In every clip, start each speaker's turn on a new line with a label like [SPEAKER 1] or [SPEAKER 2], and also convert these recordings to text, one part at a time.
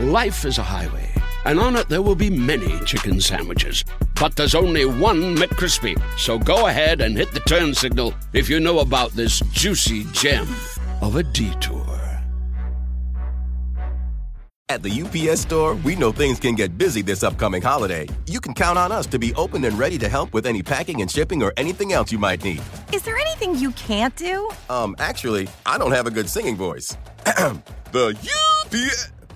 [SPEAKER 1] Life is a highway, and on it there will be many chicken sandwiches. But there's only one McCrispy. So go ahead and hit the turn signal if you know about this juicy gem of a detour.
[SPEAKER 2] At the UPS store, we know things can get busy this upcoming holiday. You can count on us to be open and ready to help with any packing and shipping or anything else you might need.
[SPEAKER 3] Is there anything you can't do?
[SPEAKER 2] Um, actually, I don't have a good singing voice. the UPS.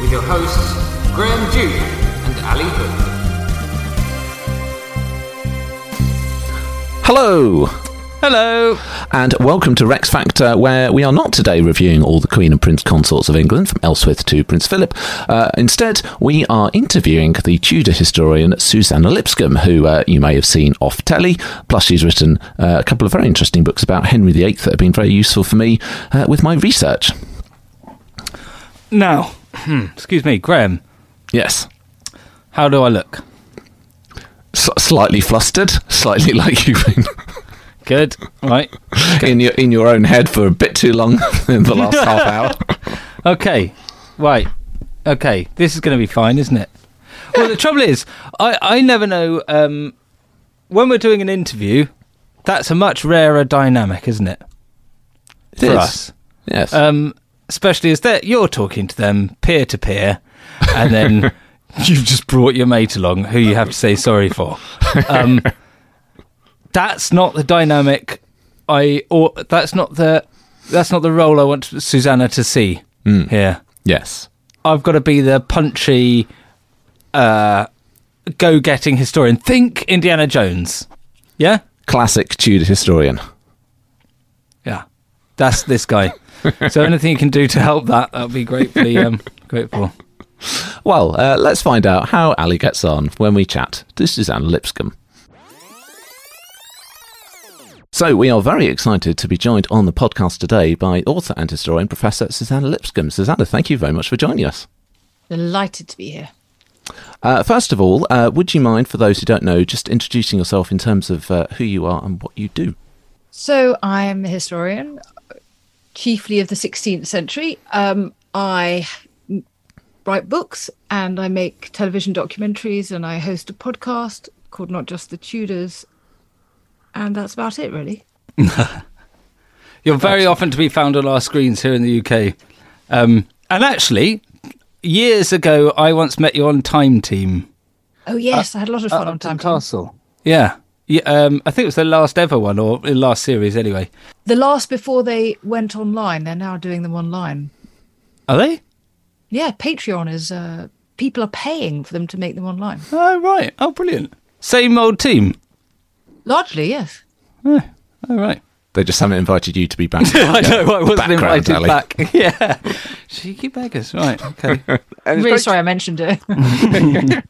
[SPEAKER 4] With your hosts, Graham Duke and Ali Hood.
[SPEAKER 5] Hello,
[SPEAKER 6] Hello.
[SPEAKER 5] and welcome to Rex Factor, where we are not today reviewing all the Queen and Prince consorts of England from Ealhswith to Prince Philip. Uh, instead, we are interviewing the Tudor historian Suzannah Lipscomb, who uh, you may have seen off telly. Plus, she's written uh, a couple of very interesting books about Henry VIII that have been very useful for me uh, with my research.
[SPEAKER 6] Now, excuse me, Graham,
[SPEAKER 5] Yes.
[SPEAKER 6] how do I look?
[SPEAKER 5] S- slightly flustered, slightly like you've been
[SPEAKER 6] Good. Right.
[SPEAKER 5] in your in your own head for a bit too long in the last half hour.
[SPEAKER 6] Okay. Right. Okay. This is going to be fine, isn't it? Well, the trouble is, I, I never know. Um, when we're doing an interview, that's a much rarer dynamic, isn't it?
[SPEAKER 5] It
[SPEAKER 6] For
[SPEAKER 5] is.
[SPEAKER 6] us.
[SPEAKER 5] Yes.
[SPEAKER 6] Um, especially as that you're talking to them peer to peer, and then you've just brought your mate along who you have to say sorry for. Um, that's not the dynamic I or that's not the that's not the role I want Suzannah to see here.
[SPEAKER 5] yes.
[SPEAKER 6] I've got to be the punchy, uh, go-getting historian. Think Indiana Jones. Yeah,
[SPEAKER 5] Classic Tudor historian.
[SPEAKER 6] yeah. That's this guy. so anything you can do to help that, that would be gratefully um, grateful.
[SPEAKER 5] Well, uh, let's find out how Ali gets on when we chat This is Suzannah Lipscomb. So, we are very excited to be joined on the podcast today by author and historian Professor Suzannah Lipscomb. Suzannah, thank you very much for joining us.
[SPEAKER 7] Delighted to be here.
[SPEAKER 5] Uh, first of all, uh, would you mind, for those who don't know, just introducing yourself in terms of uh, who you are and what you do?
[SPEAKER 7] So I'm a historian, chiefly of the 16th century. Um, I write books and I make television documentaries and I host a podcast called Not Just the Tudors. And that's about it, really.
[SPEAKER 6] You're very often to be found on our screens here in the UK. Um, and actually, years ago, I once met you on Time Team.
[SPEAKER 7] Oh, yes, I had a lot of fun on Time Team.
[SPEAKER 6] Castle. Yeah. Yeah, um, I think it was the last ever one, or the last series anyway.
[SPEAKER 7] The last before they went online, they're now doing them online.
[SPEAKER 6] Are they?
[SPEAKER 7] Yeah, Patreon is, uh, people are paying for them to make them online.
[SPEAKER 6] Oh, right. Oh, brilliant. Same old team.
[SPEAKER 7] Largely, yes.
[SPEAKER 6] Oh, right.
[SPEAKER 5] They just haven't invited you to be back.
[SPEAKER 6] I know, I wasn't invited
[SPEAKER 5] Ali.
[SPEAKER 6] back. Yeah. Cheeky beggars. Right, okay.
[SPEAKER 7] Really sorry I mentioned it.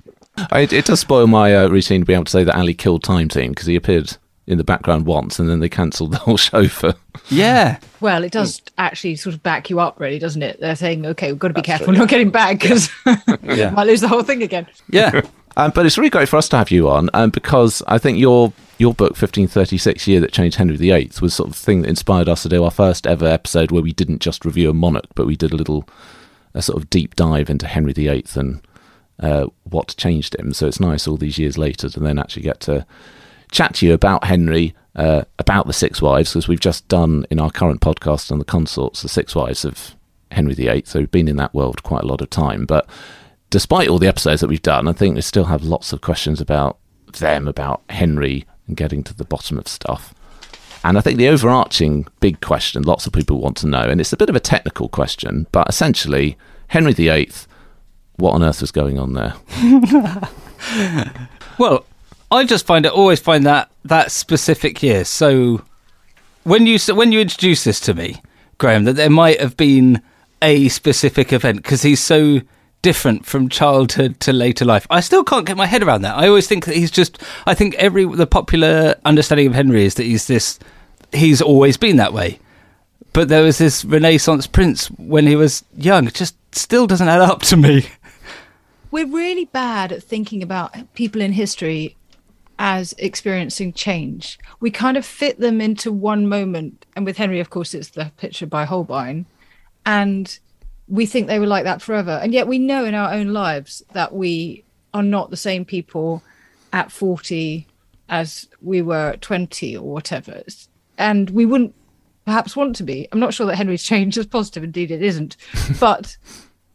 [SPEAKER 5] I, it does spoil my uh, routine to be able to say that Ali killed Time Team because he appeared in the background once and then they cancelled the whole show for.
[SPEAKER 6] yeah.
[SPEAKER 7] Well, it does actually sort of back you up, really, doesn't it? They're saying, okay, we've got to be careful not getting back because
[SPEAKER 6] Yeah.
[SPEAKER 7] might lose the whole thing again.
[SPEAKER 6] Yeah.
[SPEAKER 5] Um, but it's really great for us to have you on um, because I think your your book, 1536 Year That Changed Henry VIII, was sort of the thing that inspired us to do our first ever episode where we didn't just review a monarch, but we did a little a sort of deep dive into Henry VIII and uh, what changed him. So it's nice all these years later to then actually get to chat to you about Henry, uh, about the Six Wives, because we've just done in our current podcast on the consorts, the Six Wives of Henry VIII. So we've been in that world quite a lot of time. But despite all the episodes that we've done, I think we still have lots of questions about them, about Henry, and getting to the bottom of stuff. And I think the overarching big question lots of people want to know, and it's a bit of a technical question, but essentially, Henry VIII, what on earth was going on there?
[SPEAKER 6] Well, I just find it always find that that specific year. So when you when you introduced this to me, Graham, that there might have been a specific event because he's so different from childhood to later life. I still can't get my head around that. I always think that he's just. I think every the popular understanding of Henry is that he's this. He's always been that way, but there was this Renaissance prince when he was young. It just still doesn't add up to me.
[SPEAKER 7] We're really bad at thinking about people in history as experiencing change. We kind of fit them into one moment, and with Henry, of course, it's the picture by Holbein, and we think they were like that forever. And yet we know in our own lives that we are not the same people at 40 as we were at 20 or whatever. And we wouldn't perhaps want to be. I'm not sure that Henry's change is positive. Indeed, it isn't. but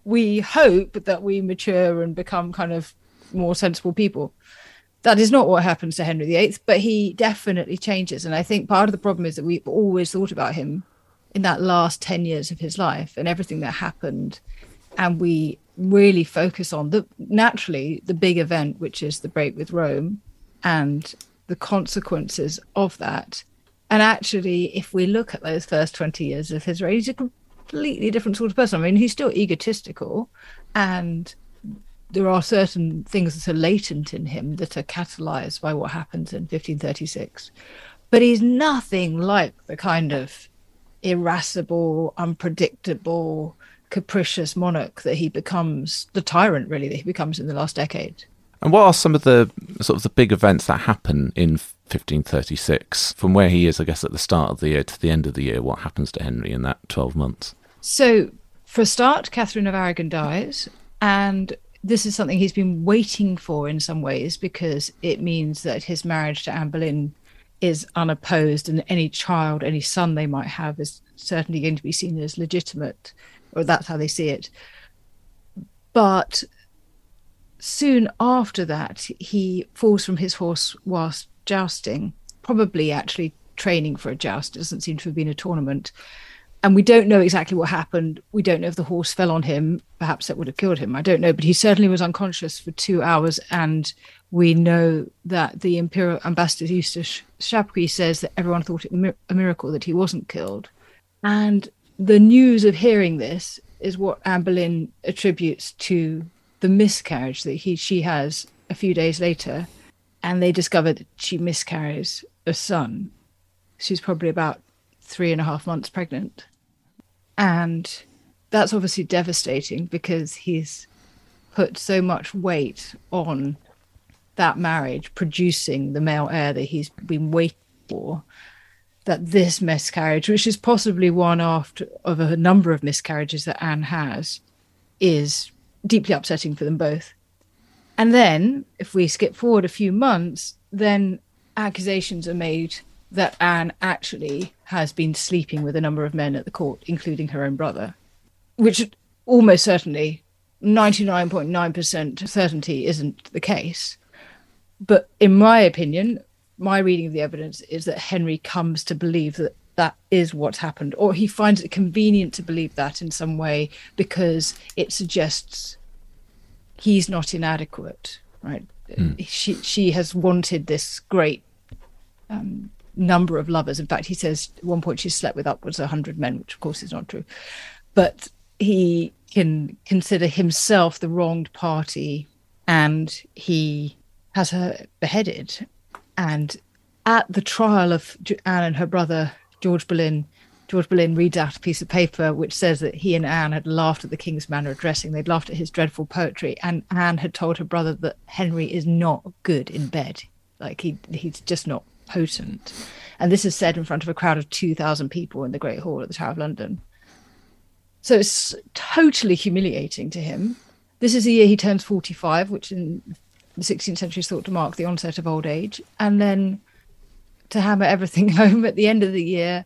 [SPEAKER 7] we hope that we mature and become kind of more sensible people. That is not what happens to Henry VIII, but he definitely changes. And I think part of the problem is that we've always thought about him in that last 10 years of his life and everything that happened and we really focus on the naturally the big event which is the break with rome and the consequences of that and actually if we look at those first 20 years of his reign he's a completely different sort of person i mean he's still egotistical and there are certain things that are latent in him that are catalyzed by what happens in 1536 but he's nothing like the kind of irascible, unpredictable, capricious monarch that he becomes, the tyrant really that he becomes in the last decade.
[SPEAKER 5] And what are some of the sort of the big events that happen in 1536 from where he is, I guess, at the start of the year to the end of the year? What happens to Henry in that 12 months?
[SPEAKER 7] So, for a start, Catherine of Aragon dies, and this is something he's been waiting for in some ways because it means that his marriage to Anne Boleyn is unopposed, and any child, any son they might have, is certainly going to be seen as legitimate, or that's how they see it. But soon after that, he falls from his horse whilst jousting, probably actually training for a joust. It doesn't seem to have been a tournament. And we don't know exactly what happened. We don't know if the horse fell on him. Perhaps that would have killed him. I don't know. But he certainly was unconscious for two hours and we know that the imperial ambassador Eustace Chapuis says that everyone thought it a miracle that he wasn't killed. And the news of hearing this is what Anne Boleyn attributes to the miscarriage that he she has a few days later, and they discover that she miscarries a son. She's probably about three and a half months pregnant, and that's obviously devastating because he's put so much weight on that marriage producing the male heir that he's been waiting for that this miscarriage which is possibly one after of a number of miscarriages that anne has is deeply upsetting for them both. And then if we skip forward a few months then accusations are made that anne actually has been sleeping with a number of men at the court including her own brother which almost certainly 99.9% certainty isn't the case. But in my opinion, my reading of the evidence is that Henry comes to believe that that is what's happened, or he finds it convenient to believe that in some way because it suggests he's not inadequate, right? Mm. She she has wanted this great um, number of lovers. In fact, he says at one point she slept with upwards of hundred men, which of course is not true, but he can consider himself the wronged party, and he has her beheaded. And at the trial of Anne and her brother, George Boleyn, George Boleyn reads out a piece of paper which says that he and Anne had laughed at the king's manner of dressing. They'd laughed at his dreadful poetry, and Anne had told her brother that Henry is not good in bed. Like he, he's just not potent. And this is said in front of a crowd of two thousand people in the Great Hall at the Tower of London. So it's totally humiliating to him. This is the year he turns forty-five, which in the 16th century is thought to mark the onset of old age, and then to hammer everything home at the end of the year,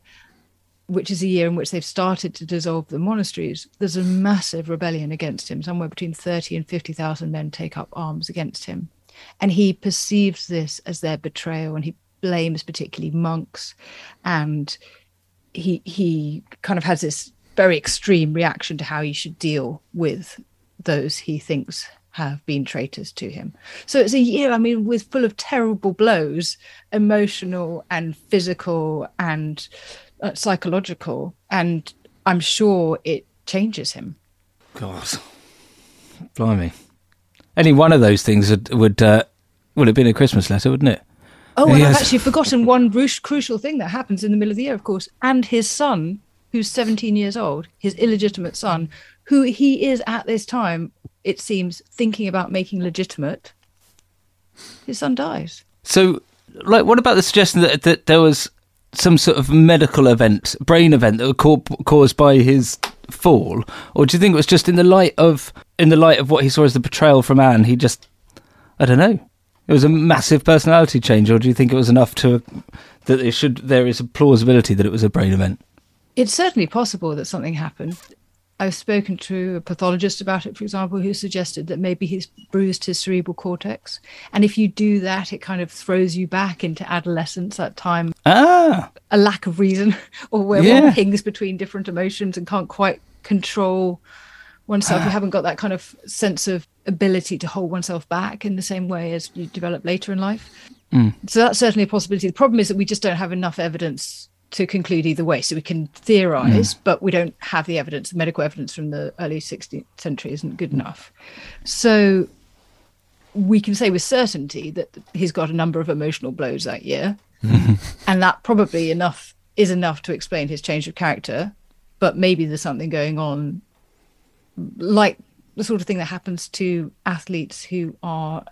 [SPEAKER 7] which is a year in which they've started to dissolve the monasteries, there's a massive rebellion against him. Somewhere between 30 and 50,000 men take up arms against him. And he perceives this as their betrayal and he blames particularly monks. And he, he kind of has this very extreme reaction to how he should deal with those he thinks have been traitors to him. So it's a year, I mean, with full of terrible blows, emotional and physical and uh, psychological. And I'm sure it changes him.
[SPEAKER 6] God, blimey! Any one of those things would would uh, would have been a Christmas letter, wouldn't it?
[SPEAKER 7] Oh, and
[SPEAKER 6] Yes.
[SPEAKER 7] I've actually forgotten one cru- crucial thing that happens in the middle of the year, of course. And his son, who's 17 years old, his illegitimate son, who he is at this time, it seems, thinking about making legitimate, his son dies.
[SPEAKER 6] So, like, what about the suggestion that that there was some sort of medical event, brain event that was ca- caused by his fall, or do you think it was just in the light of in the light of what he saw as the betrayal from Anne? He just, I don't know. It was a massive personality change, or do you think it was enough to that it should there is a plausibility that it was a brain event?
[SPEAKER 7] It's certainly possible that something happened. I've spoken to a pathologist about it, for example, who suggested that maybe he's bruised his cerebral cortex. And if you do that, it kind of throws you back into adolescence, that time,
[SPEAKER 6] Ah,
[SPEAKER 7] a lack of reason, or where
[SPEAKER 6] Yeah.
[SPEAKER 7] one pings between different emotions and can't quite control oneself. You haven't got that kind of sense of ability to hold oneself back in the same way as you develop later in life. So that's certainly a possibility. The problem is that we just don't have enough evidence to conclude either way. So we can theorize, hmm. but we don't have the evidence. The medical evidence from the early 16th century isn't good hmm. enough. So we can say with certainty that he's got a number of emotional blows that year. and that probably enough is enough to explain his change of character. But maybe there's something going on like the sort of thing that happens to athletes who are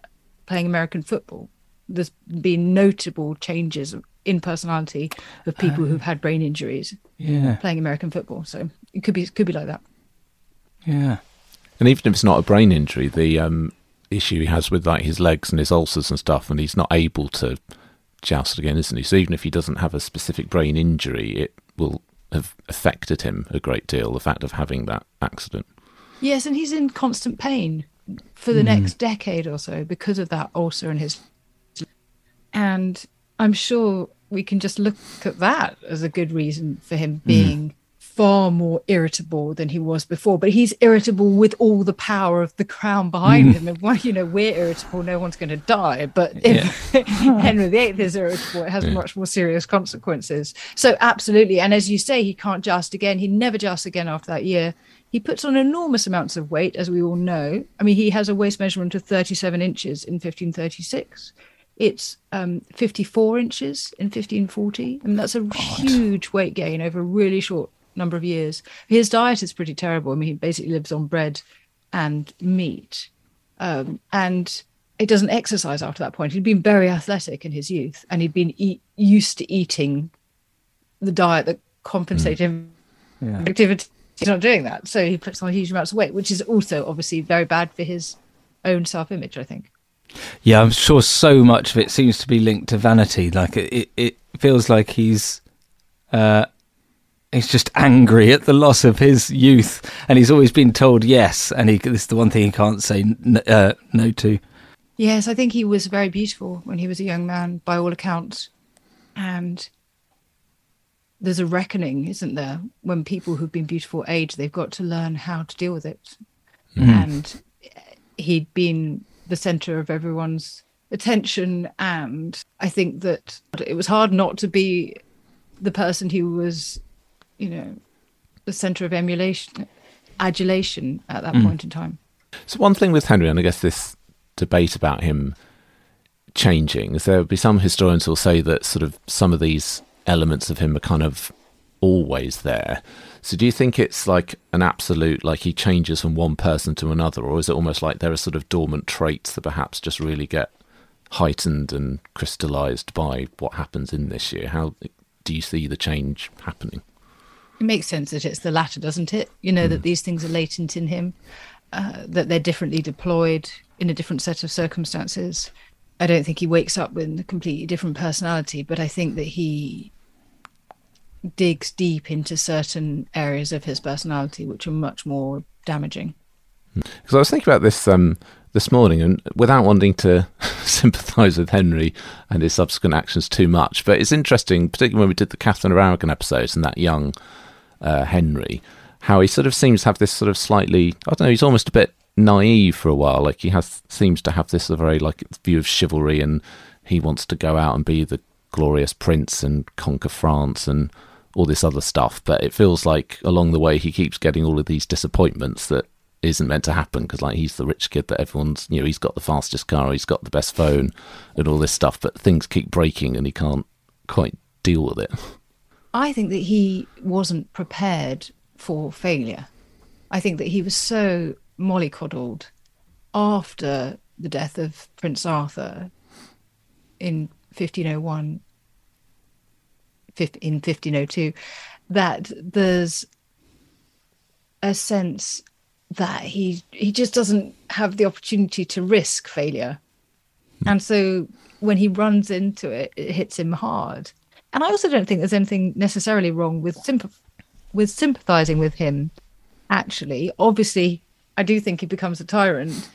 [SPEAKER 7] playing American football. There's been notable changes in personality of people who've had brain injuries
[SPEAKER 6] yeah,
[SPEAKER 7] playing American football. So it could be it could be like that.
[SPEAKER 6] yeah.
[SPEAKER 5] And even if it's not a brain injury, the um, issue he has with like his legs and his ulcers and stuff, and he's not able to joust again, isn't he? So even if he doesn't have a specific brain injury, it will have affected him a great deal. The fact of having that accident.
[SPEAKER 7] Yes, and he's in constant pain for the next decade or so because of that ulcer in his. And I'm sure we can just look at that as a good reason for him being far more irritable than he was before. But he's irritable with all the power of the crown behind mm. him. And when you know we're irritable, no one's going to die. But if Henry VIII is irritable, it has much more serious consequences. So absolutely, and as you say, he can't joust again. He never jousts again after that year. He puts on enormous amounts of weight, as we all know. I mean, he has a waist measurement of 37 inches in 1536. It's um, 54 inches in 1540. I mean, that's a huge weight gain over a really short number of years. His diet is pretty terrible. I mean, he basically lives on bread and meat. Um, and it doesn't exercise after that point. He'd been very athletic in his youth and he'd been eat, used to eating the diet that compensated him
[SPEAKER 6] Yeah.
[SPEAKER 7] activity. He's not doing that. So he puts on huge amounts of weight, which is also obviously very bad for his own self image, I think.
[SPEAKER 6] Yeah, I'm sure so much of it seems to be linked to vanity. Like it, it, it feels like he's, uh, he's just angry at the loss of his youth, and he's always been told yes, and he, this is the one thing he can't say n- uh, no to.
[SPEAKER 7] Yes, I think he was very beautiful when he was a young man, by all accounts. And there's a reckoning, isn't there? When people who've been beautiful age, they've got to learn how to deal with it. And he'd been the center of everyone's attention. And I think that it was hard not to be the person who was, you know, the center of emulation, adulation at that mm. point in time.
[SPEAKER 5] So one thing with Henry, and I guess this debate about him changing, is there will be some historians who will say that sort of some of these elements of him are kind of always there. So do you think it's like an absolute, like he changes from one person to another, or is it almost like there are sort of dormant traits that perhaps just really get heightened and crystallized by what happens in this year? How do you see the change happening?
[SPEAKER 7] It makes sense that it's the latter, doesn't it? You know, that these things are latent in him, uh, that they're differently deployed in a different set of circumstances. I don't think he wakes up with a completely different personality, but I think that he digs deep into certain areas of his personality which are much more damaging.
[SPEAKER 5] Because I was thinking about this um, this morning, and without wanting to sympathise with Henry and his subsequent actions too much, but it's interesting, particularly when we did the Catherine of Aragon episodes and that young uh, Henry, how he sort of seems to have this sort of slightly, I don't know, he's almost a bit naive for a while. Like he has seems to have this very like view of chivalry, and he wants to go out and be the glorious prince and conquer France and all this other stuff. But it feels like along the way he keeps getting all of these disappointments that isn't meant to happen because like he's the rich kid that everyone's you know he's got the fastest car, he's got the best phone, and all this stuff. But things keep breaking and he can't quite deal with it.
[SPEAKER 7] I think that he wasn't prepared for failure. I think that he was so mollycoddled after the death of Prince Arthur in 1501, in 1502, that there's a sense that he he just doesn't have the opportunity to risk failure, hmm. and so when he runs into it, it hits him hard. And I also don't think there's anything necessarily wrong with sympath- with sympathizing with him. Actually, obviously, I do think he becomes a tyrant,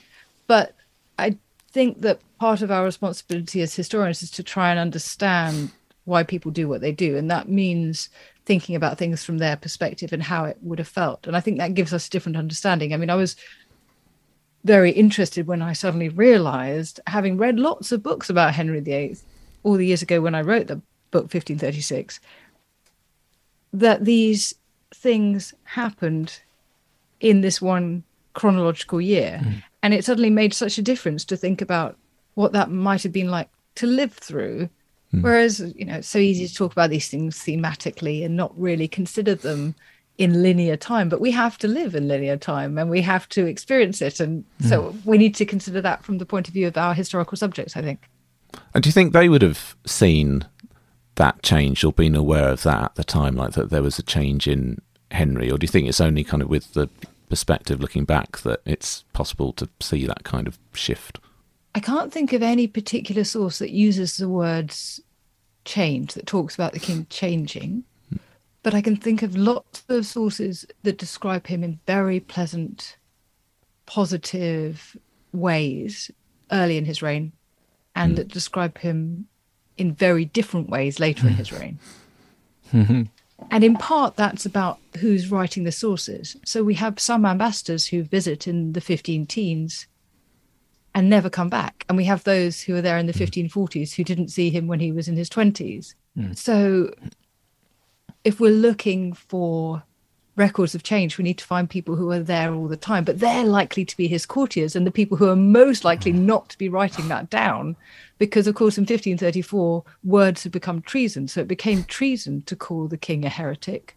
[SPEAKER 7] but I think that part of our responsibility as historians is to try and understand why people do what they do, and that means thinking about things from their perspective and how it would have felt. And I think that gives us a different understanding. I mean, I was very interested when I suddenly realized, having read lots of books about Henry VIII all the years ago when I wrote the book 1536, that these things happened in this one chronological year. Mm. And it suddenly made such a difference to think about what that might have been like to live through. Mm. Whereas, you know, it's so easy to talk about these things thematically and not really consider them in linear time, but we have to live in linear time and we have to experience it. And mm. so we need to consider that from the point of view of our historical subjects, I think.
[SPEAKER 5] And do you think they would have seen that change or been aware of that at the time, like that there was a change in Henry? Or do you think it's only kind of with the perspective looking back that it's possible to see that kind of shift?
[SPEAKER 7] I can't think of any particular source that uses the words change, that talks about the king changing. But I can think of lots of sources that describe him in very pleasant, positive ways early in his reign, and mm. that describe him in very different ways later in his reign. And in part, that's about who's writing the sources. So we have some ambassadors who visit in the 15 teens and never come back. And we have those who are there in the 1540s who didn't see him when he was in his 20s. Mm. So if we're looking for records of change, we need to find people who are there all the time, but they're likely to be his courtiers and the people who are most likely not to be writing that down. Because, of course, in 1534, words had become treason. So it became treason to call the king a heretic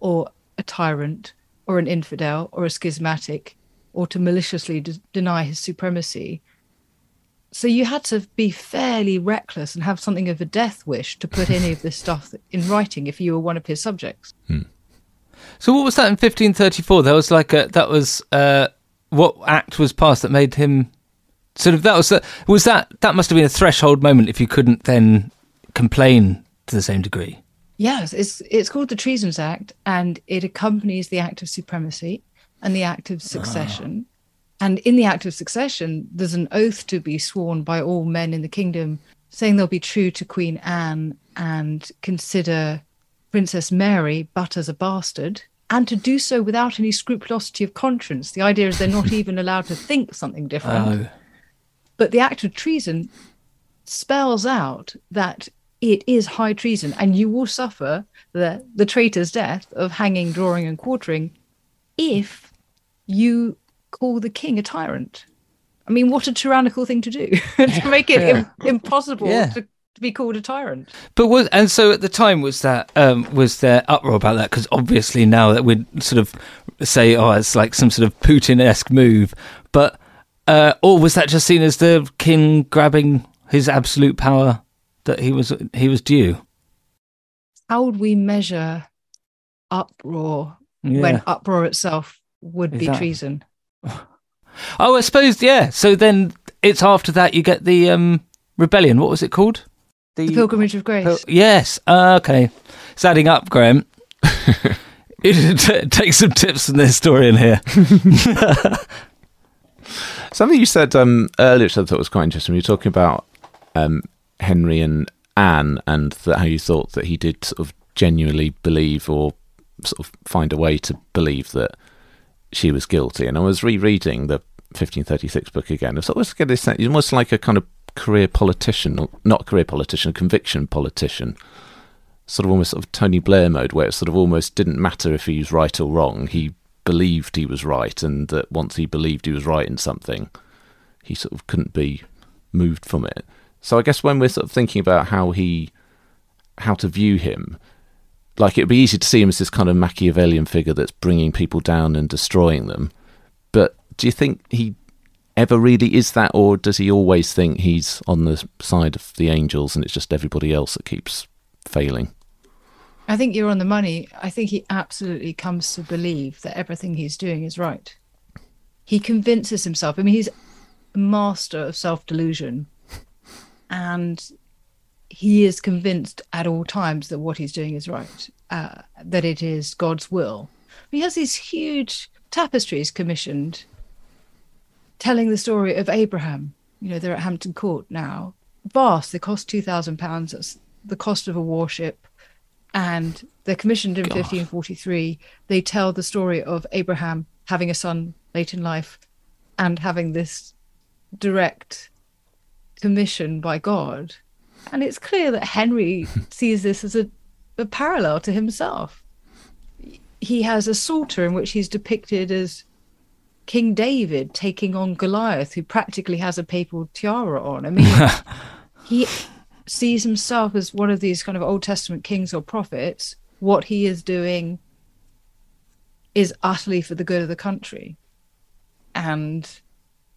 [SPEAKER 7] or a tyrant or an infidel or a schismatic or to maliciously de- deny his supremacy. So you had to be fairly reckless and have something of a death wish to put any of this stuff in writing if you were one of his subjects.
[SPEAKER 5] Hmm.
[SPEAKER 6] So what was that in 1534? That was like a that was uh, what act was passed that made him sort of that was was that that must have been a threshold moment if you couldn't then complain to the same degree.
[SPEAKER 7] Yes, it's it's called the Treasons Act, and it accompanies the Act of Supremacy and the Act of Succession. Oh. And in the Act of Succession, there's an oath to be sworn by all men in the kingdom, saying they'll be true to Queen Anne and consider Princess Mary but as a bastard, and to do so without any scrupulosity of conscience. The idea is they're not even allowed to think something different. Oh. But the act of treason spells out that it is high treason, and you will suffer the, the traitor's death of hanging, drawing, and quartering if you call the king a tyrant. I mean, what a tyrannical thing to do to make it yeah. Im- impossible yeah. to to be called a tyrant.
[SPEAKER 6] But was and so at the time was that um, was there uproar about that? Because obviously now that we'd sort of say, oh, it's like some sort of Putin esque move, but uh, or was that just seen as the king grabbing his absolute power that he was he was due?
[SPEAKER 7] How would we measure uproar yeah. when uproar itself would Is be that... treason?
[SPEAKER 6] Oh, I suppose yeah. So then it's after that you get the um, rebellion. What was it called?
[SPEAKER 7] The, the Pilgrimage of Grace. Pil-
[SPEAKER 6] yes. Uh, okay. It's adding up, Graham. Take some tips from the historian here.
[SPEAKER 5] Something you said um, earlier, which I thought was quite interesting. You were talking about um, Henry and Anne, and that how you thought that he did sort of genuinely believe or sort of find a way to believe that she was guilty. And I was rereading the 1536 book again. I was always getting this almost like a kind of career politician, not career politician, conviction politician. sort of almost sort of Tony Blair mode, where it sort of almost didn't matter if he was right or wrong. He believed he was right, and that once he believed he was right in something, he sort of couldn't be moved from it. So I guess when we're sort of thinking about how he, how to view him, like it'd be easy to see him as this kind of Machiavellian figure that's bringing people down and destroying them. But do you think he ever really is that, or does he always think he's on the side of the angels and it's just everybody else that keeps failing?
[SPEAKER 7] I think you're on the money. I think he absolutely comes to believe that everything he's doing is right. He convinces himself. I mean, he's a master of self delusion. And he is convinced at all times that what he's doing is right, uh, that it is God's will. He has these huge tapestries commissioned telling the story of Abraham. You know, they're at Hampton Court now. Vast, they cost £2,000. That's the cost of a warship and they're commissioned in God. 1543. They tell the story of Abraham having a son late in life and having this direct commission by God. And it's clear that Henry sees this as a, a parallel to himself. He has a psalter in which he's depicted as King David taking on Goliath, who practically has a papal tiara on. I mean, he sees himself as one of these kind of Old Testament kings or prophets, what he is doing is utterly for the good of the country and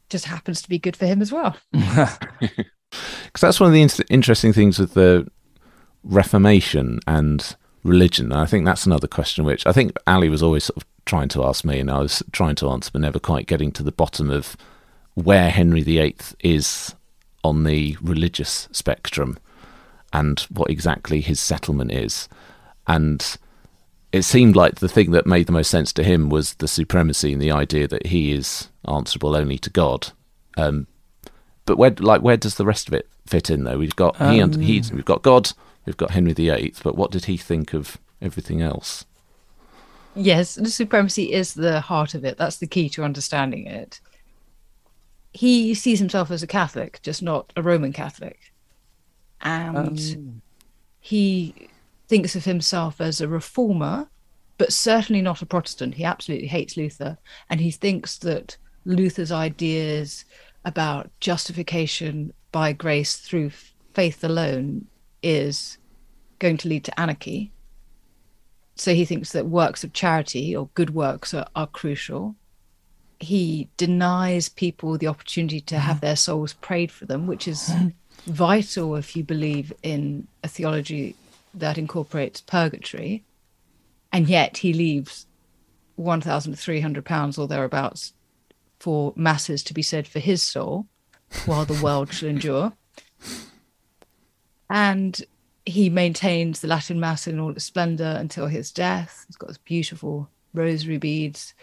[SPEAKER 7] just happens to be good for him as well.
[SPEAKER 5] Because that's one of the in- interesting things with the Reformation and religion. And I think that's another question which I think Ali was always sort of trying to ask me, and I was trying to answer, but never quite getting to the bottom of where Henry VIII is on the religious spectrum and what exactly his settlement is. And it seemed like the thing that made the most sense to him was the supremacy and the idea that he is answerable only to God. Um, but where, like, where does the rest of it fit in? Though we've got um, he and he, we've got God, we've got Henry VIII. But what did he think of everything else?
[SPEAKER 7] Yes, the supremacy is the heart of it. That's the key to understanding it he sees himself as a Catholic, just not a Roman Catholic. And um. he thinks of himself as a reformer, but certainly not a Protestant. He absolutely hates Luther. And he thinks that Luther's ideas about justification by grace through faith alone is going to lead to anarchy. So he thinks that works of charity or good works are, are crucial he denies people the opportunity to have mm-hmm. their souls prayed for them, which is mm-hmm. vital if you believe in a theology that incorporates purgatory. And yet he leaves £1,300 or thereabouts for masses to be said for his soul while the world shall endure. And he maintains the Latin Mass in all its splendor until his death. He's got his beautiful rosary beads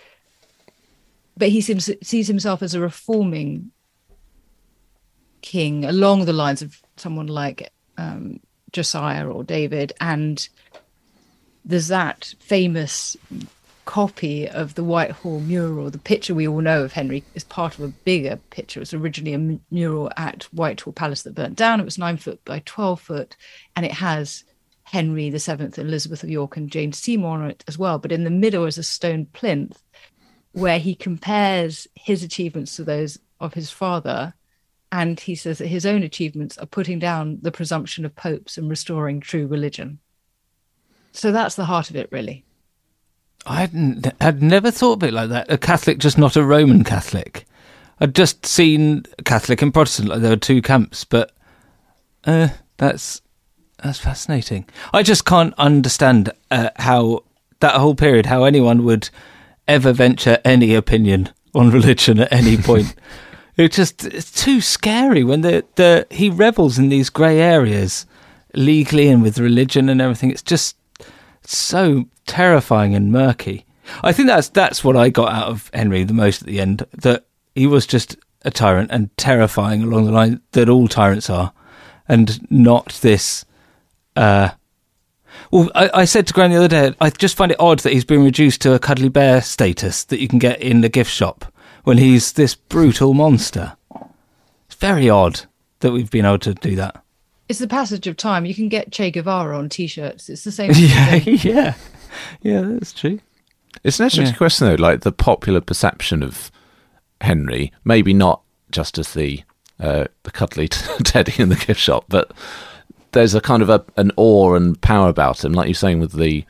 [SPEAKER 7] but he seems, sees himself as a reforming king along the lines of someone like um, Josiah or David. And there's that famous copy of the Whitehall mural. The picture we all know of Henry is part of a bigger picture. It was originally a mural at Whitehall Palace that burnt down. It was nine foot by 12 foot, and it has Henry Seventh, Elizabeth of York, and Jane Seymour on it as well. But in the middle is a stone plinth where he compares his achievements to those of his father. And he says that his own achievements are putting down the presumption of popes and restoring true religion. So that's the heart of it, really.
[SPEAKER 6] I hadn't, I'd never thought of it like that. A Catholic, just not a Roman Catholic. I'd just seen Catholic and Protestant, like there were two camps, but uh, that's that's fascinating. I just can't understand uh, how that whole period, how anyone would ever venture any opinion on religion at any point. it just it's too scary when the the he revels in these grey areas legally and with religion and everything. It's just so terrifying and murky. I think that's that's what I got out of Henry the most at the end. That he was just a tyrant and terrifying along the line that all tyrants are, and not this uh, well, I, I, said to Graham the other day, I just find it odd that he's been reduced to a cuddly bear status that you can get in the gift shop when he's this brutal monster. It's very odd that we've been able to do that.
[SPEAKER 7] It's the passage of time. You can get Che Guevara on T-shirts. It's the same.
[SPEAKER 6] yeah, yeah, yeah. That's true.
[SPEAKER 5] It's an interesting
[SPEAKER 6] Yeah.
[SPEAKER 5] question, though. Like the popular perception of Henry, maybe not just as the uh, the cuddly teddy in the gift shop, but there's a kind of a, an awe and power about him, like you're saying with the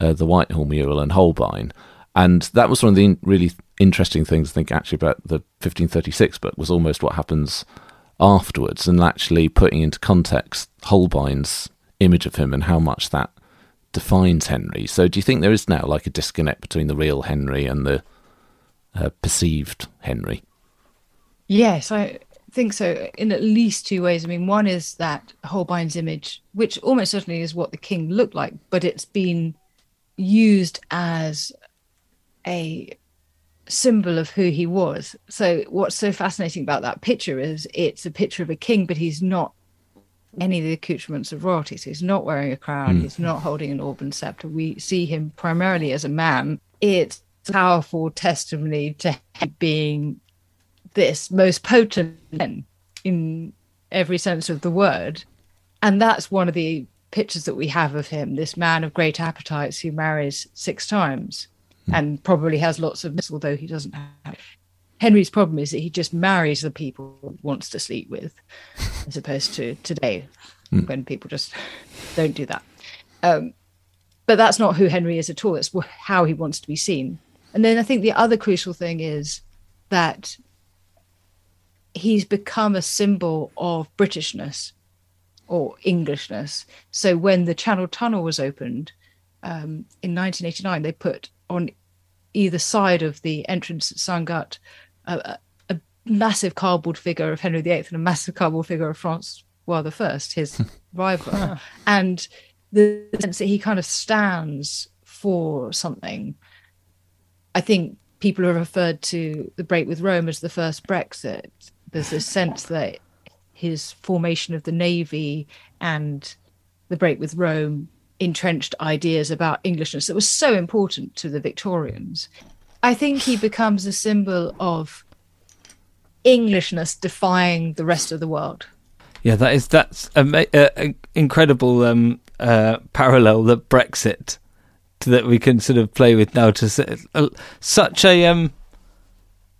[SPEAKER 5] uh, the Whitehall mural and Holbein. And that was one of the in- really interesting things, I think, actually, about the 1536 book was almost what happens afterwards and actually putting into context Holbein's image of him and how much that defines Henry. So do you think there is now like a disconnect between the real Henry and the uh, perceived Henry?
[SPEAKER 7] Yes, I think so. In at least two ways. I mean, one is that Holbein's image, which almost certainly is what the king looked like, but it's been used as a symbol of who he was. So, what's so fascinating about that picture is it's a picture of a king, but he's not any of the accoutrements of royalty. So, he's not wearing a crown, hmm. he's not holding an orb and scepter. We see him primarily as a man. It's a powerful testimony to him being this most potent man in every sense of the word. And that's one of the pictures that we have of him this man of great appetites who marries six times hmm. and probably has lots of although he doesn't have. Henry's problem is that he just marries the people he wants to sleep with, as opposed to today when people just don't do that. Um, but that's not who Henry is at all. It's how he wants to be seen. And then I think the other crucial thing is that he's become a symbol of Britishness or Englishness. So when the Channel Tunnel was opened um, in 1989, they put on either side of the entrance at Sangatte a, a, a massive cardboard figure of Henry VIII and a massive cardboard figure of Francois I, his rival. And the sense that he kind of stands for something. I think people have referred to the break with Rome as the first Brexit. There's this sense that his formation of the navy and the break with Rome entrenched ideas about Englishness that was so important to the Victorians. I think he becomes a symbol of Englishness defying the rest of the world.
[SPEAKER 6] Yeah, that is that's an uh, incredible um, uh, parallel that Brexit that we can sort of play with now to uh, such a um,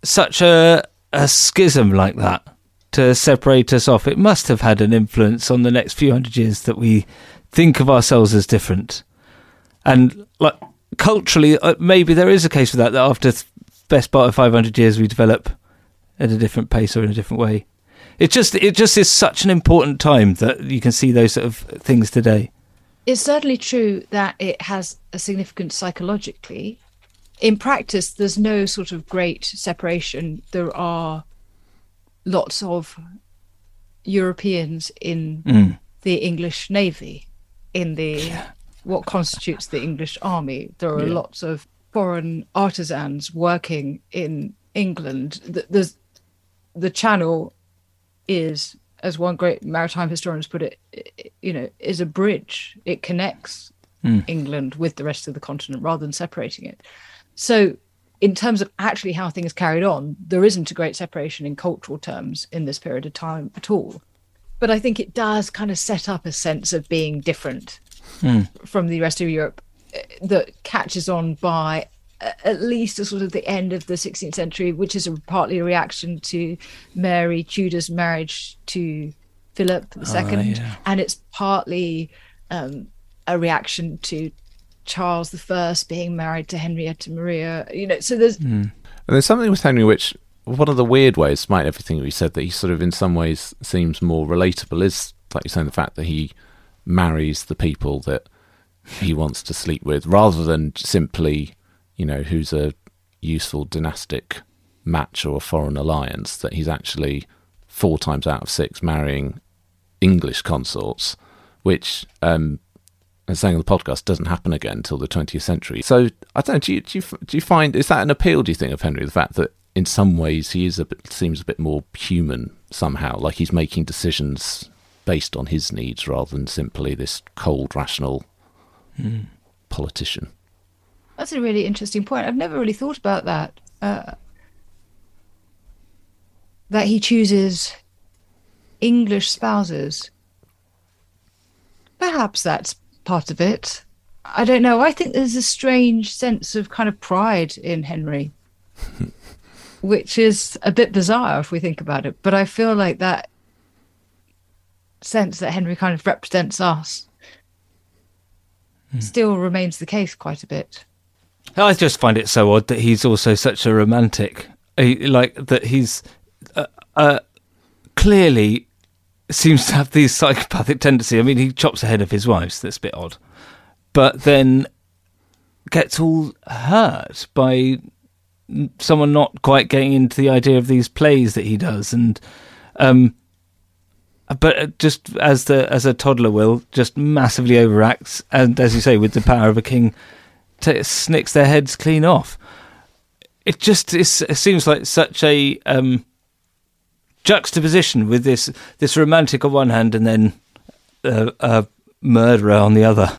[SPEAKER 6] such a a schism like that to separate us off. It must have had an influence on the next few hundred years that we think of ourselves as different, and like culturally, uh, maybe there is a case for that. That after th- best part of five hundred years, we develop at a different pace or in a different way. It just it just is such an important time that you can see those sort of things today.
[SPEAKER 7] It's certainly true that it has a significance psychologically. In practice, there's no sort of great separation. There are lots of Europeans in the English Navy, in the what constitutes the English Army. There are lots of foreign artisans working in England. There's the Channel is, as one great maritime historian has put it, you know, is a bridge. It connects hmm. England with the rest of the continent rather than separating it. So, in terms of actually how things carried on, there isn't a great separation in cultural terms in this period of time at all. But I think it does kind of set up a sense of being different from the rest of Europe eh, that catches on by at least a sort of the end of the 16th century, which is a, partly a reaction to Mary Tudor's marriage to Philip II, and it's partly um, a reaction to Charles I being married to Henrietta Maria. You know, so there's
[SPEAKER 5] And there's something with Henry which, one of the weird ways, despite everything we said, that he sort of in some ways seems more relatable is, like you're saying, the fact that he marries the people that he wants to sleep with rather than simply, you know, who's a useful dynastic match or a foreign alliance, that he's actually four times out of six marrying English consorts, which, um, as saying on the podcast, doesn't happen again until the 20th century. So I don't know. Do you, do you do you find is that an appeal? Do you think of Henry the fact that in some ways he is a bit seems a bit more human somehow, like he's making decisions based on his needs rather than simply this cold, rational politician.
[SPEAKER 7] That's a really interesting point. I've never really thought about that. Uh, that he chooses English spouses Perhaps that's part of it. I don't know. I think there's a strange sense of kind of pride in Henry, which is a bit bizarre if we think about it. But I feel like that sense that Henry kind of represents us still remains the case quite a bit.
[SPEAKER 6] I just find it so odd that he's also such a romantic. He, like that he's uh, uh, clearly seems to have these psychopathic tendency. I mean, he chops the head of his wife. So that's a bit odd, but then gets all hurt by someone not quite getting into the idea of these plays that he does, and um, but uh, just as the as a toddler will, just massively overacts, and as you say, with the power of a king, t- snicks their heads clean off. It just it seems like such a um, juxtaposition with this this romantic on one hand and then uh, a murderer on the other.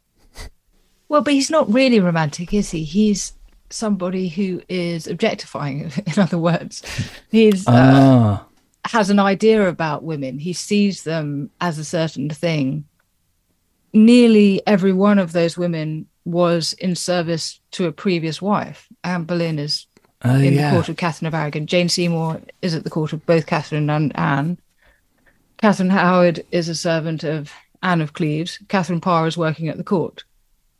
[SPEAKER 7] Well, but he's not really romantic, is he? He's somebody who is objectifying, in other words. He's uh,
[SPEAKER 6] Ah,
[SPEAKER 7] has an idea about women. He sees them as a certain thing. Nearly every one of those women was in service to a previous wife. Anne Boleyn is
[SPEAKER 6] oh,
[SPEAKER 7] in
[SPEAKER 6] yeah.
[SPEAKER 7] the court of Catherine of Aragon. Jane Seymour is at the court of both Catherine and Anne. Catherine Howard is a servant of Anne of Cleves. Catherine Parr is working at the court.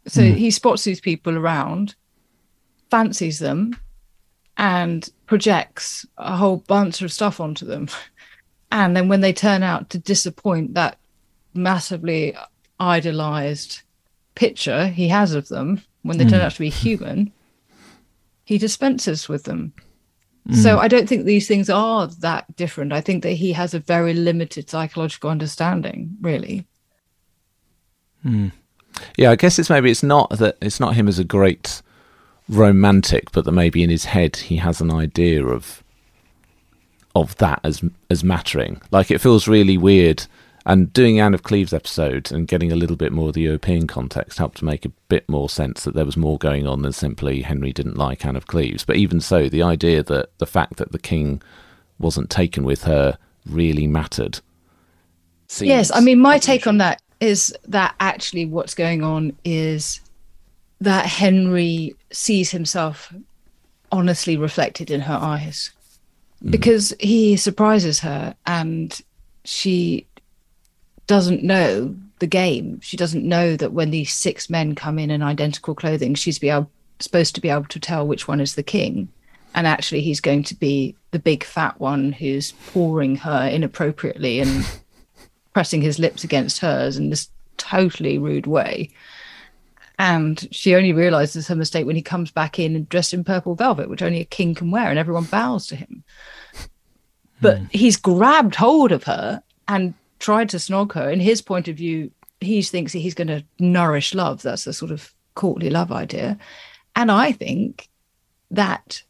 [SPEAKER 7] So he spots these people around, fancies them, and projects a whole bunch of stuff onto them. And then when they turn out to disappoint that massively idolized picture he has of them, when they turn hmm. out to be human, he dispenses with them. Hmm. So I don't think these things are that different. I think that he has a very limited psychological understanding, really. Hmm.
[SPEAKER 5] Yeah, I guess it's maybe it's not that it's not him as a great romantic, but that maybe in his head he has an idea of of that as as mattering. Like it feels really weird. And doing Anne of Cleves episode and getting a little bit more of the European context helped to make a bit more sense that there was more going on than simply Henry didn't like Anne of Cleves. But even so, the idea that the fact that the king wasn't taken with her really mattered.
[SPEAKER 7] yes, I mean, my take on that is that actually what's going on is that Henry sees himself honestly reflected in her eyes mm. because he surprises her and she doesn't know the game. She doesn't know that when these six men come in in identical clothing, she's be able, supposed to be able to tell which one is the king. And actually, he's going to be the big fat one who's pouring her inappropriately and pressing his lips against hers in this totally rude way. And she only realizes her mistake when he comes back in and dressed in purple velvet, which only a king can wear, and everyone bows to him. But hmm. he's grabbed hold of her and tried to snog her. In his point of view, he thinks that he's going to nourish love. That's the sort of courtly love idea. And I think that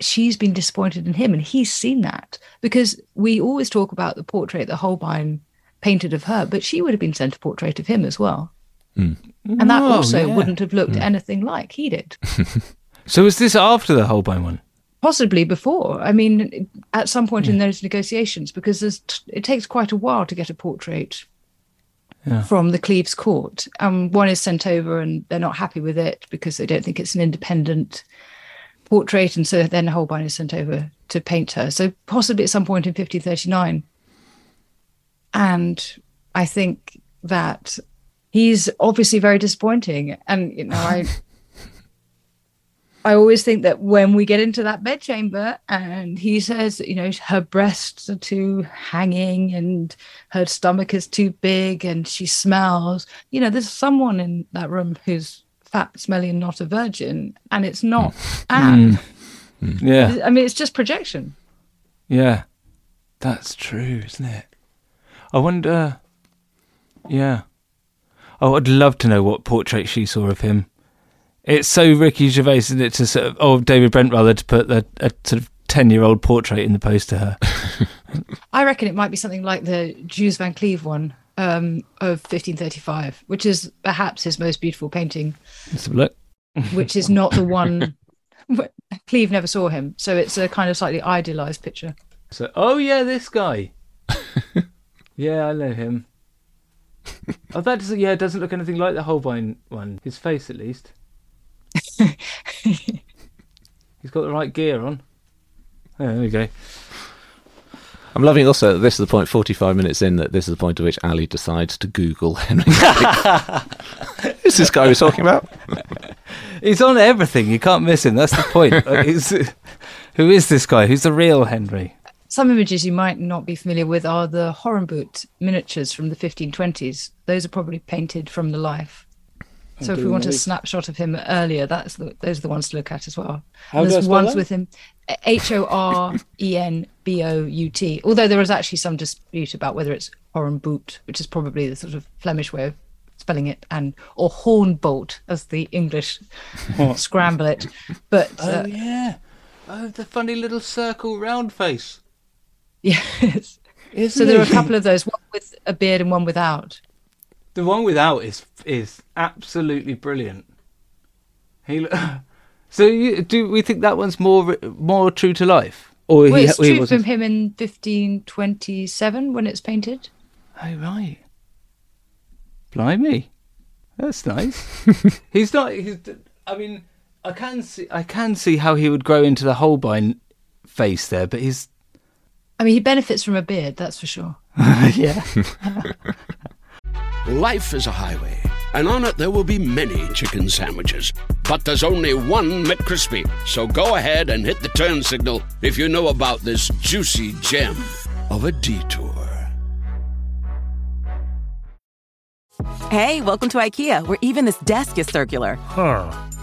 [SPEAKER 7] she's been disappointed in him and he's seen that because we always talk about the portrait that Holbein painted of her, but she would have been sent a portrait of him as well. Hmm. And that
[SPEAKER 6] Oh,
[SPEAKER 7] also
[SPEAKER 6] yeah.
[SPEAKER 7] wouldn't have looked anything like he did.
[SPEAKER 6] So was this after the Holbein one?
[SPEAKER 7] Possibly before. I mean, at some point in those negotiations, because there's t- it takes quite a while to get a portrait
[SPEAKER 6] Yeah.
[SPEAKER 7] from the Cleves court. Um, one is sent over and they're not happy with it because they don't think it's an independent portrait. And so then Holbein is sent over to paint her. So possibly at some point in 1539. And I think that he's obviously very disappointing. And, you know, I. I always think that when we get into that bedchamber and he says, you know, her breasts are too hanging and her stomach is too big and she smells, you know, there's someone in that room who's fat, smelly, and not a virgin. And it's not hmm. Anne. Hmm. Hmm.
[SPEAKER 6] Yeah,
[SPEAKER 7] I mean, it's just projection.
[SPEAKER 6] yeah, that's true, isn't it? I wonder. Yeah. Oh, I'd love to know what portrait she saw of him. It's so Ricky Gervais, isn't it, to sort of, oh, David Brent rather, to put the, a sort of 10 year old portrait in the post to her.
[SPEAKER 7] I reckon it might be something like the Joos Van Cleve one um, of 1535, which is perhaps his most beautiful painting.
[SPEAKER 6] Let's have a look.
[SPEAKER 7] which is not the one Cleve never saw him. So it's a kind of slightly idealized picture.
[SPEAKER 6] So, oh, yeah, this guy. yeah, I know him. Oh, that doesn't. Yeah, it doesn't look anything like the Holbein one. His face, at least. He's got the right gear on. Oh, there we go.
[SPEAKER 5] I'm loving also that this is the point, 45 minutes in, that this is the point at which Ali decides to Google Henry. Who's this guy we're talking about?
[SPEAKER 6] He's on everything. You can't miss him. That's the point. Like, who is this guy? Who's the real Henry?
[SPEAKER 7] Some images you might not be familiar with are the Horenbout miniatures from the 1520s. Those are probably painted from the life. So if we want a snapshot of him earlier, that's the, those are the ones to look at as well.
[SPEAKER 6] How
[SPEAKER 7] And
[SPEAKER 6] do
[SPEAKER 7] there's ones
[SPEAKER 6] that?
[SPEAKER 7] with him H O R E N B O U T. Although there is actually some dispute about whether it's Horenbout, which is probably the sort of Flemish way of spelling it, and or Hornbolt as the English scramble it. But uh,
[SPEAKER 6] Oh yeah. Oh, the funny little circle round face.
[SPEAKER 7] yes.
[SPEAKER 6] Isn't
[SPEAKER 7] So there are a couple of those, one with a beard and one without.
[SPEAKER 6] The one without is is absolutely brilliant. He. So you, do we think that one's more more true to life, or
[SPEAKER 7] Well,
[SPEAKER 6] he,
[SPEAKER 7] it's
[SPEAKER 6] he
[SPEAKER 7] true from him in 1527 when it's painted.
[SPEAKER 6] Oh right. Blimey, that's nice. he's not. He's. I mean, I can see. I can see how he would grow into the Holbein face there, but he's.
[SPEAKER 7] I mean, he benefits from a beard, that's for sure.
[SPEAKER 6] yeah.
[SPEAKER 1] Life is a highway, and on it there will be many chicken sandwiches. But there's only one McCrispy. So go ahead and hit the turn signal if you know about this juicy gem of a detour.
[SPEAKER 3] Hey, welcome to IKEA, where even this desk is circular.
[SPEAKER 8] Huh.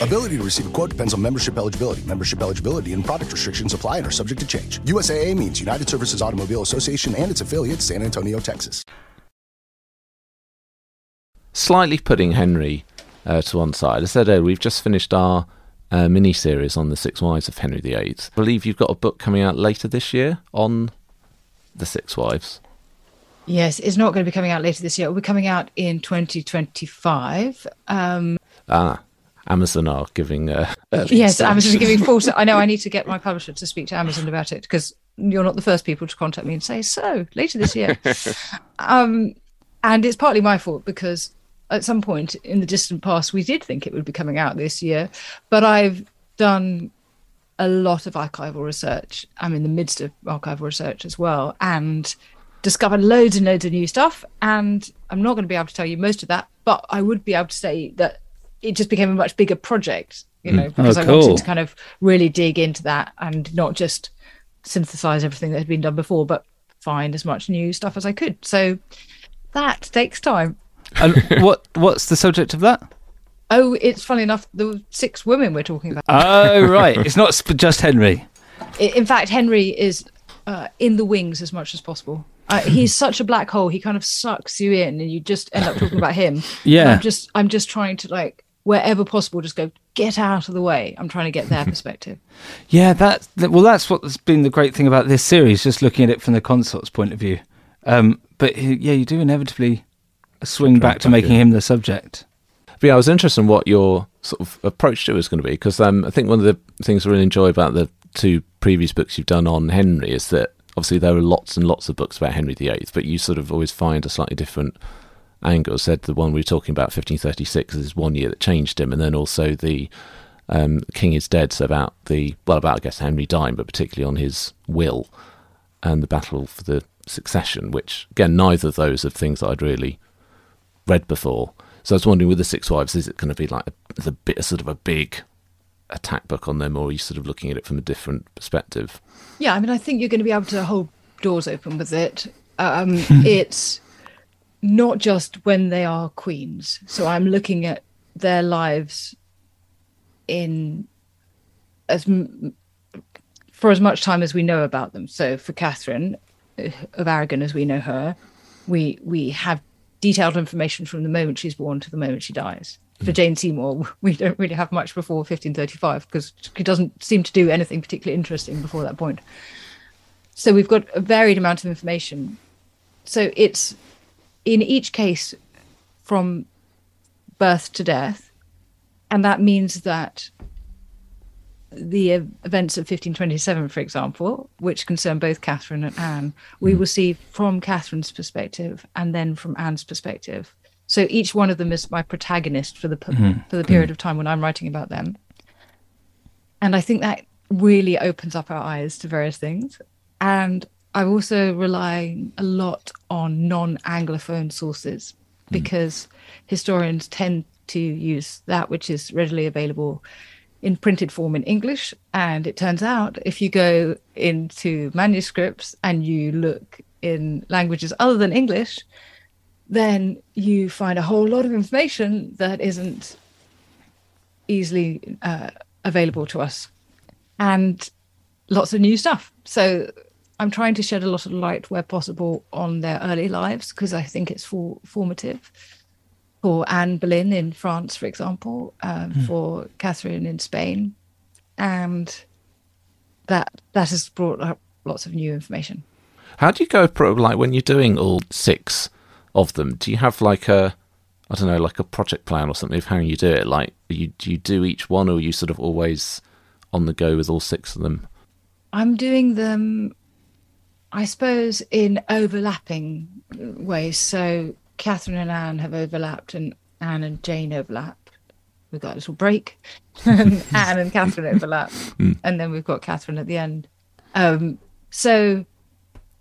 [SPEAKER 9] Ability to receive a quote depends on membership eligibility. Membership eligibility and product restrictions apply and are subject to change. USAA means United Services Automobile Association and its affiliates, San Antonio, Texas.
[SPEAKER 5] Slightly putting Henry uh, to one side. I said earlier, we've just finished our uh, mini series on the Six Wives of Henry VIII. I believe you've got a book coming out later this year on the Six Wives.
[SPEAKER 7] Yes, it's not going to be coming out later this year. It will be coming out in 2025. Um,
[SPEAKER 5] Ah, Amazon are giving. Uh,
[SPEAKER 7] yes. Amazon is giving full. I know I need to get my publisher to speak to Amazon about it because you're not the first people to contact me and say so later this year. um, and it's partly my fault because at some point in the distant past we did think it would be coming out this year, but I've done a lot of archival research. I'm in the midst of archival research as well, and discovered loads and loads of new stuff. And I'm not going to be able to tell you most of that, but I would be able to say that it just became a much bigger project, you know,
[SPEAKER 6] Mm.
[SPEAKER 7] because
[SPEAKER 6] Oh,
[SPEAKER 7] I wanted to kind of really dig into that and not just synthesize everything that had been done before, but find as much new stuff as I could. So that takes time.
[SPEAKER 6] and what what's the subject of that?
[SPEAKER 7] Oh, it's funny enough, the six women we're talking about.
[SPEAKER 6] Oh right, it's not sp- just Henry.
[SPEAKER 7] In fact, Henry is uh, in the wings as much as possible. Uh, he's such a black hole; he kind of sucks you in, and you just end up talking about him. And
[SPEAKER 6] Yeah.
[SPEAKER 7] I'm just, I'm just trying to like wherever possible, just go get out of the way. I'm trying to get their perspective.
[SPEAKER 6] Yeah, that, that well, that's what's been the great thing about this series, just looking at it from the consort's point of view. Um, but yeah, you do inevitably swing back to
[SPEAKER 5] back
[SPEAKER 6] making
[SPEAKER 5] in.
[SPEAKER 6] him the subject.
[SPEAKER 5] But yeah, I was interested in what your sort of approach to it was going to be because um, I think one of the things I really enjoy about the two previous books you've done on Henry is that obviously there are lots and lots of books about Henry VIII, but you sort of always find a slightly different angle. Said the one we were talking about, 1536, is one year that changed him, and then also the um, King is Dead, so about the, well, about, I guess, Henry dying, but particularly on his will and the battle for the succession, which, again, neither of those are things that I'd really read before. So I was wondering, with the Six Wives, is it going to be like a, a bit, sort of a big attack book on them, or are you sort of looking at it from a different perspective?
[SPEAKER 7] Yeah, I mean, I think you're going to be able to hold doors open with it. Um, it's not just when they are queens. So I'm looking at their lives in as for as much time as we know about them. So for Catherine uh, of Aragon, as we know her, we we have detailed information from the moment she's born to the moment she dies. For Jane Seymour, we don't really have much before 1535 because she doesn't seem to do anything particularly interesting before that point. So we've got a varied amount of information. So it's in each case from birth to death, and that means that the events of 1527, for example, which concern both Catherine and Anne, we will see from Catherine's perspective and then from Anne's perspective. So each one of them is my protagonist for the
[SPEAKER 6] Mhm.
[SPEAKER 7] for the period of time when I'm writing about them. And I think that really opens up our eyes to various things. And I'm also relying a lot on non-anglophone sources because historians tend to use that which is readily available in printed form in English. And it turns out if you go into manuscripts and you look in languages other than English, then you find a whole lot of information that isn't easily uh, available to us and lots of new stuff. So I'm trying to shed a lot of light where possible on their early lives because I think it's for, formative. For Anne Boleyn in France, for example, um,
[SPEAKER 5] Hmm.
[SPEAKER 7] for Catherine in Spain, and that that has brought up lots of new information.
[SPEAKER 5] How do you go pro like when you're doing all six of them? Do you have like a I don't know, like a project plan or something of how you do it? Like you do you do each one or are you sort of always on the go with all six of them?
[SPEAKER 7] I'm doing them, I suppose, in overlapping ways. So Catherine and Anne have overlapped, and Anne and Jane overlap. We've got a little break, and Anne and Catherine overlap, and then we've got Catherine at the end. Um, so,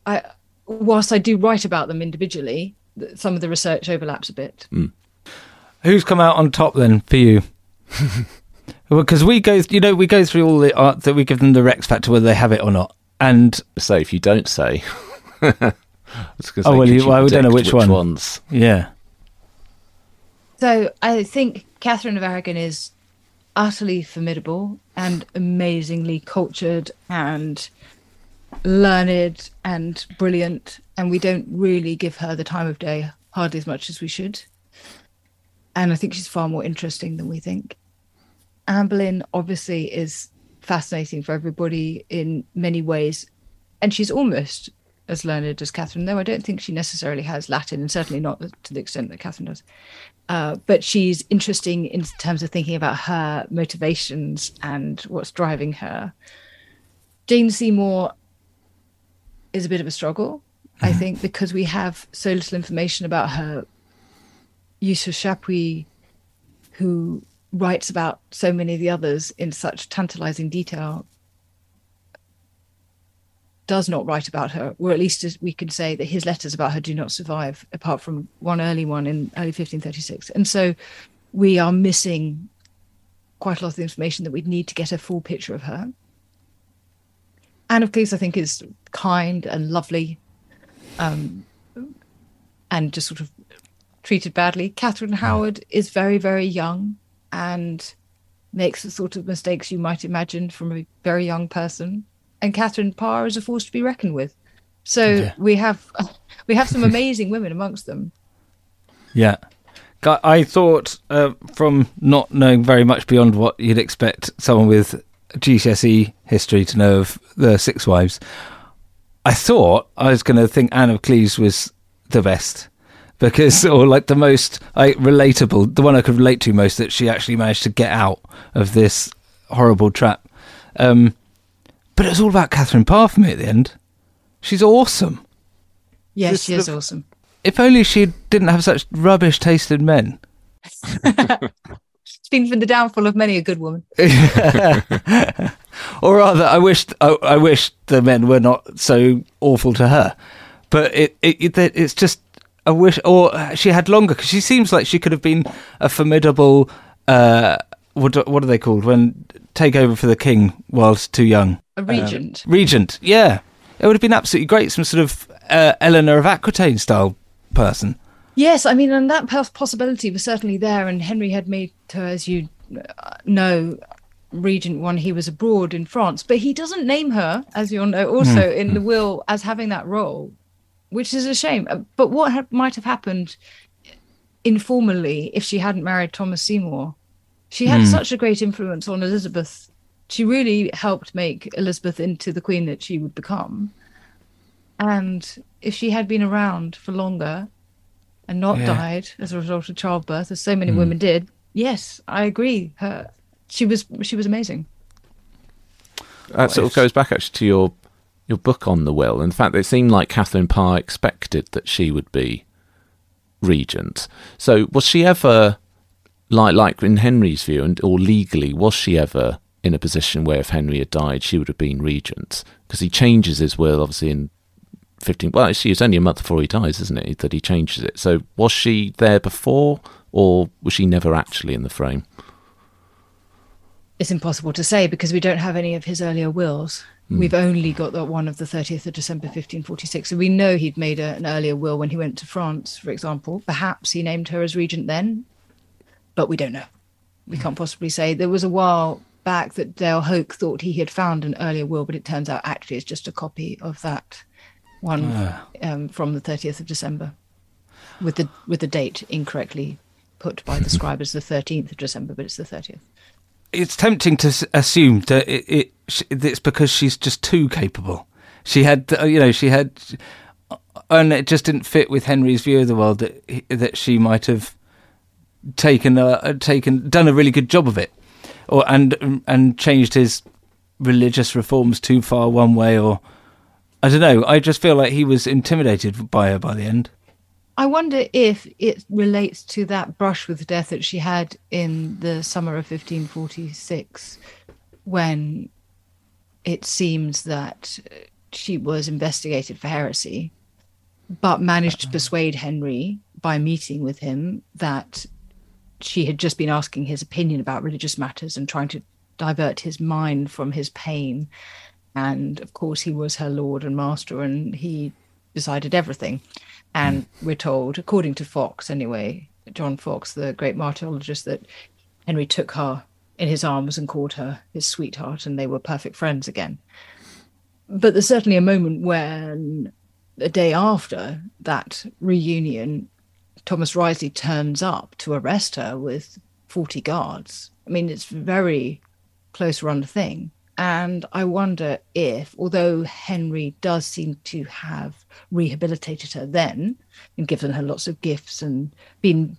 [SPEAKER 7] I whilst I do write about them individually, some of the research overlaps a bit.
[SPEAKER 6] Who's come out on top then for you? Because we go, you know, we go through all the art that we give them the Rex factor whether they have it or not. And
[SPEAKER 5] say if you don't say,
[SPEAKER 6] oh well, you, well, we don't know which, one.
[SPEAKER 5] ones.
[SPEAKER 6] Yeah,
[SPEAKER 7] So I think Catherine of Aragon is utterly formidable and amazingly cultured and learned and brilliant, and we don't really give her the time of day hardly as much as we should. And I think she's far more interesting than we think. Anne Boleyn obviously is fascinating for everybody in many ways, and she's almost as learned as Catherine, though I don't think she necessarily has Latin, and certainly not to the extent that Catherine does. Uh, but she's interesting in terms of thinking about her motivations and what's driving her. Jane Seymour is a bit of a struggle, I think, because we have so little information about her. Eustace Chapuys, who writes about so many of the others in such tantalizing detail, does not write about her, or at least we can say that his letters about her do not survive, apart from one early one in early 1536. And so we are missing quite a lot of the information that we'd need to get a full picture of her. Anne of Cleves, I think, is kind and lovely, um, and just sort of treated badly. Catherine Howard is very, very young and makes the sort of mistakes you might imagine from a very young person. And Catherine Parr is a force to be reckoned with. So
[SPEAKER 6] Yeah.
[SPEAKER 7] we have we have some amazing women amongst them.
[SPEAKER 6] yeah. I thought uh, from not knowing very much beyond what you'd expect someone with GCSE history to know of the Six Wives, I thought I was going to think Anne of Cleves was the best because, or like the most like relatable, the one I could relate to most that she actually managed to get out of this horrible trap. Um, but it was all about Catherine Parr for me at the end. She's awesome.
[SPEAKER 7] Yes,
[SPEAKER 6] Just
[SPEAKER 7] she is
[SPEAKER 6] the-
[SPEAKER 7] awesome.
[SPEAKER 6] If only she didn't have such rubbish tasted men.
[SPEAKER 7] It's been for the downfall of many a good woman.
[SPEAKER 6] or rather, I wished I, I wish the men were not so awful to her. But it, it, it it's just I wish, or she had longer because she seems like she could have been a formidable. Uh, what what are they called when take over for the king whilst too young?
[SPEAKER 7] A regent.
[SPEAKER 6] Uh, regent, yeah. It would have been absolutely great, some sort of uh, Eleanor of Aquitaine style person.
[SPEAKER 7] Yes, I mean, and that possibility was certainly there. And Henry had made her, as you uh, know, regent when he was abroad in France. But he doesn't name her, as you'll know, also
[SPEAKER 10] Mm.
[SPEAKER 7] in the will as having that role, which is a shame. Uh, But what ha- might have happened informally if she hadn't married Thomas Seymour? She had
[SPEAKER 10] Hmm.
[SPEAKER 7] such a great influence on Elizabeth. She really helped make Elizabeth into the queen that she would become. And if she had been around for longer and not
[SPEAKER 10] Yeah.
[SPEAKER 7] died as a result of childbirth, as so many
[SPEAKER 5] Hmm.
[SPEAKER 7] women did, yes, I agree. Her, she was she was amazing.
[SPEAKER 5] That sort of goes back actually to your your book on the will, and the fact that it seemed like Catherine Parr expected that she would be regent. So was she ever like like in Henry's view, and or legally was she ever in a position where if Henry had died, she would have been regent? Because he changes his will obviously in fifteen. Well, actually, it's only a month before he dies, isn't it? That he changes it. So was she there before, or was she never actually in the frame?
[SPEAKER 7] It's impossible to say because we don't have any of his earlier wills.
[SPEAKER 5] Hmm.
[SPEAKER 7] We've only got the one of the 30th of December 1546. So we know he'd made a, an earlier will when he went to France, for example. Perhaps he named her as regent then, but we don't know. We can't possibly say. There was a while back that Dale Hoak thought he had found an earlier will, but it turns out actually it's just a copy of that one
[SPEAKER 6] Ah.
[SPEAKER 7] um, from the 30th of December with the with the date incorrectly put by the scribe as the 13th of December, but it's the 30th.
[SPEAKER 6] It's tempting to assume that it, it it's because she's just too capable. She had, uh, you know, she had, and it just didn't fit with Henry's view of the world that that she might have taken a, taken done a really good job of it, or and and changed his religious reforms too far one way, or I don't know. I just feel like he was intimidated by her by the end.
[SPEAKER 7] I wonder if it relates to that brush with death that she had in the summer of 1546, when it seems that she was investigated for heresy, but managed to uh-huh. persuade Henry by meeting with him that she had just been asking his opinion about religious matters and trying to divert his mind from his pain. And of course, he was her lord and master, and he decided everything. And we're told, according to Foxe anyway, John Foxe, the great martyrologist, that Henry took her in his arms and called her his sweetheart, and they were perfect friends again. But there's certainly a moment when, a day after that reunion, Thomas Wriothesley turns up to arrest her with 40 guards. I mean, it's very close run thing. And I wonder if, although Henry does seem to have rehabilitated her then and given her lots of gifts and been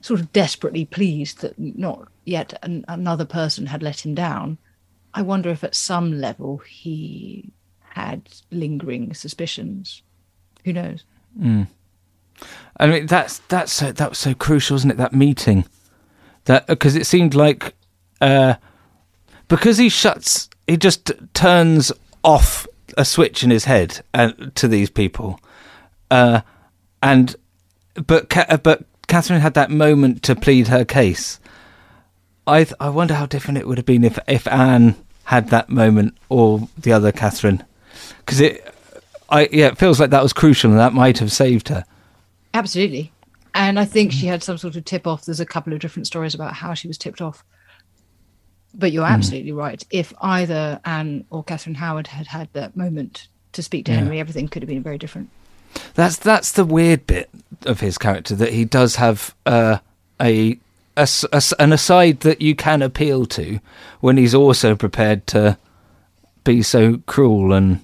[SPEAKER 7] sort of desperately pleased that not yet an, another person had let him down, I wonder if at some level he had lingering suspicions. Who knows?
[SPEAKER 6] Mm. I mean, that's that's so, that was so crucial, wasn't it? That meeting, that because it seemed like uh, because he shuts, he just turns off a switch in his head and to these people, uh, and but Ca- but Catherine had that moment to plead her case. I th- I wonder how different it would have been if if Anne had that moment or the other Catherine, because it. I yeah, it feels like that was crucial, and that might have saved her.
[SPEAKER 7] Absolutely. And I think she had some sort of tip off. There's a couple of different stories about how she was tipped off. But you're
[SPEAKER 6] Hmm.
[SPEAKER 7] absolutely right. If either Anne or Catherine Howard had had that moment to speak to
[SPEAKER 6] Yeah.
[SPEAKER 7] Henry, everything could have been very different.
[SPEAKER 6] That's that's the weird bit of his character that he does have uh, a, a s- a s- an aside that you can appeal to when he's also prepared to be so cruel and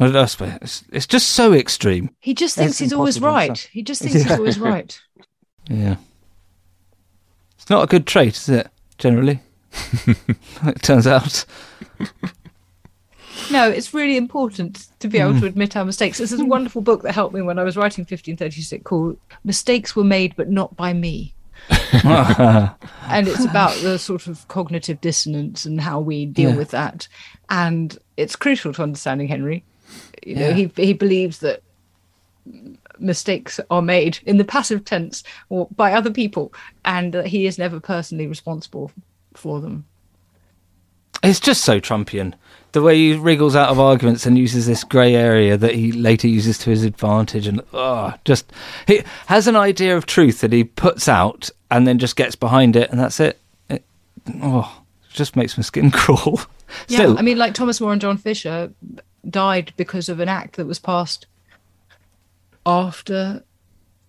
[SPEAKER 6] I don't know, suppose it's, it's just so extreme.
[SPEAKER 7] He just thinks
[SPEAKER 6] It's
[SPEAKER 7] he's always right.
[SPEAKER 6] stuff.
[SPEAKER 7] He just thinks he's always right.
[SPEAKER 6] Yeah, it's not a good trait, is it? Generally, it turns out.
[SPEAKER 7] No, it's really important to be able to hmm. admit our mistakes. This is a wonderful book that helped me when I was writing 1536 called Mistakes Were Made But Not by Me. and it's about the sort of cognitive dissonance and how we deal
[SPEAKER 6] Yeah.
[SPEAKER 7] with that. And it's crucial to understanding Henry. You know,
[SPEAKER 6] Yeah.
[SPEAKER 7] he he believes that mistakes are made in the passive tense or by other people, and that he is never personally responsible for them.
[SPEAKER 6] It's just so Trumpian. The way he wriggles out of arguments and uses this grey area that he later uses to his advantage, and oh, just he has an idea of truth that he puts out and then just gets behind it, and that's it. it oh, it just makes my skin crawl.
[SPEAKER 7] Yeah,
[SPEAKER 6] Still,
[SPEAKER 7] I mean, like Thomas More and John Fisher died because of an act that was passed after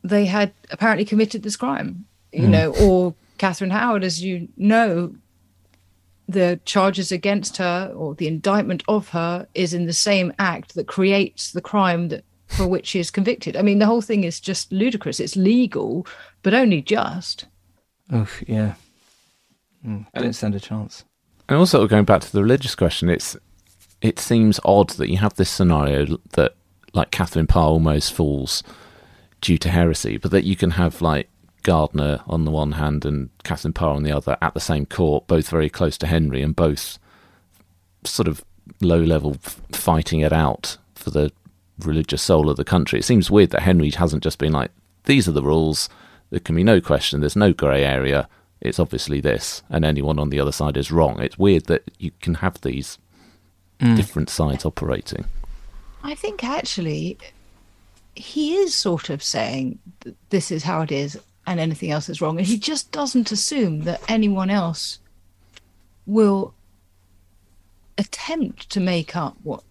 [SPEAKER 7] they had apparently committed this crime, you
[SPEAKER 6] Hmm.
[SPEAKER 7] know, or Catherine Howard, as you know, the charges against her or the indictment of her is in the same act that creates the crime that for which she is convicted. I mean, the whole thing is just ludicrous. It's legal, but only just.
[SPEAKER 6] Oh yeah, Mm, don't stand a chance.
[SPEAKER 5] And also going back to the religious question, it's it seems odd that you have this scenario that like Catherine Parr almost falls due to heresy, but that you can have like Gardiner on the one hand and Catherine Parr on the other at the same court, both very close to Henry and both sort of low level f- fighting it out for the religious soul of the country. It seems weird that Henry hasn't just been like, these are the rules, there can be no question, there's no grey area, it's obviously this, and anyone on the other side is wrong. It's weird that you can have these
[SPEAKER 6] Mm.
[SPEAKER 5] different sides operating.
[SPEAKER 7] I think actually he is sort of saying this is how it is and anything else is wrong. And he just doesn't assume that anyone else will attempt to make up what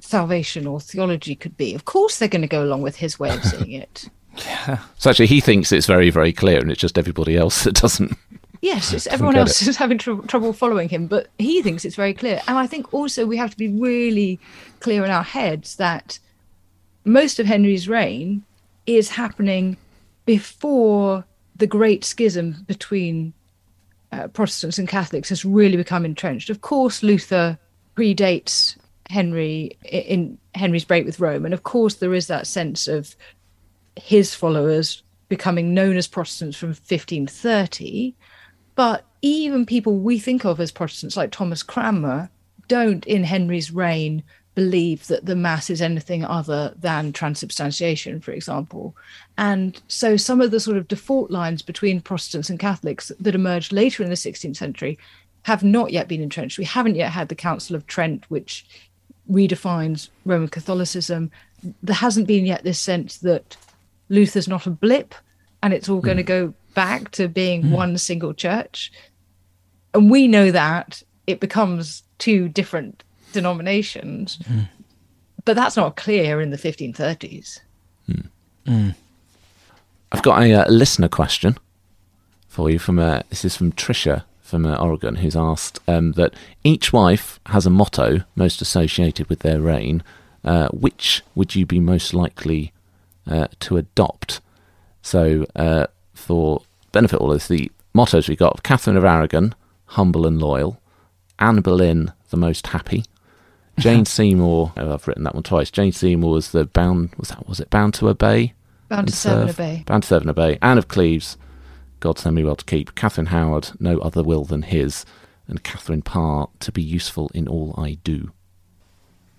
[SPEAKER 7] salvation or theology could be. Of course, they're going to go along with his way of seeing it. yeah.
[SPEAKER 5] So actually, he thinks it's very, very clear, and it's just everybody else that doesn't.
[SPEAKER 7] Yes, it's
[SPEAKER 5] Doesn't
[SPEAKER 7] everyone
[SPEAKER 5] get
[SPEAKER 7] else
[SPEAKER 5] it.
[SPEAKER 7] is having tr- trouble following him, but he thinks it's very clear. And I think also we have to be really clear in our heads that most of Henry's reign is happening before the great schism between uh, Protestants and Catholics has really become entrenched. Of course, Luther predates Henry in Henry's break with Rome, and of course, there is that sense of his followers becoming known as Protestants from 1530. But even people we think of as Protestants, like Thomas Cranmer, don't in Henry's reign believe that the Mass is anything other than transubstantiation, for example. And so some of the sort of default lines between Protestants and Catholics that emerged later in the 16th century have not yet been entrenched. We haven't yet had the Council of Trent, which redefines Roman Catholicism. There hasn't been yet this sense that Luther's not a blip and it's all going to mm. go back to being mm. one single church. And we know that it becomes two different denominations, but that's not clear in the 1530s.
[SPEAKER 5] I've got a uh, listener question for you from uh, this is from Trisha from uh, Oregon, who's asked um, that each wife has a motto most associated with their reign. Uh, which would you be most likely uh, to adopt? So, uh, for benefit of all this, the mottos we got: Catherine of Aragon, humble and loyal; Anne Boleyn, the most happy; Jane Seymour. Oh, I've written that one twice. Jane Seymour was the bound. Was that? Was it bound to obey?
[SPEAKER 7] Bound to serve and obey.
[SPEAKER 5] Bound to serve and obey. Anne of Cleves, God send me well to keep. Catherine Howard, no other will than his. And Catherine Parr, to be useful in all I do.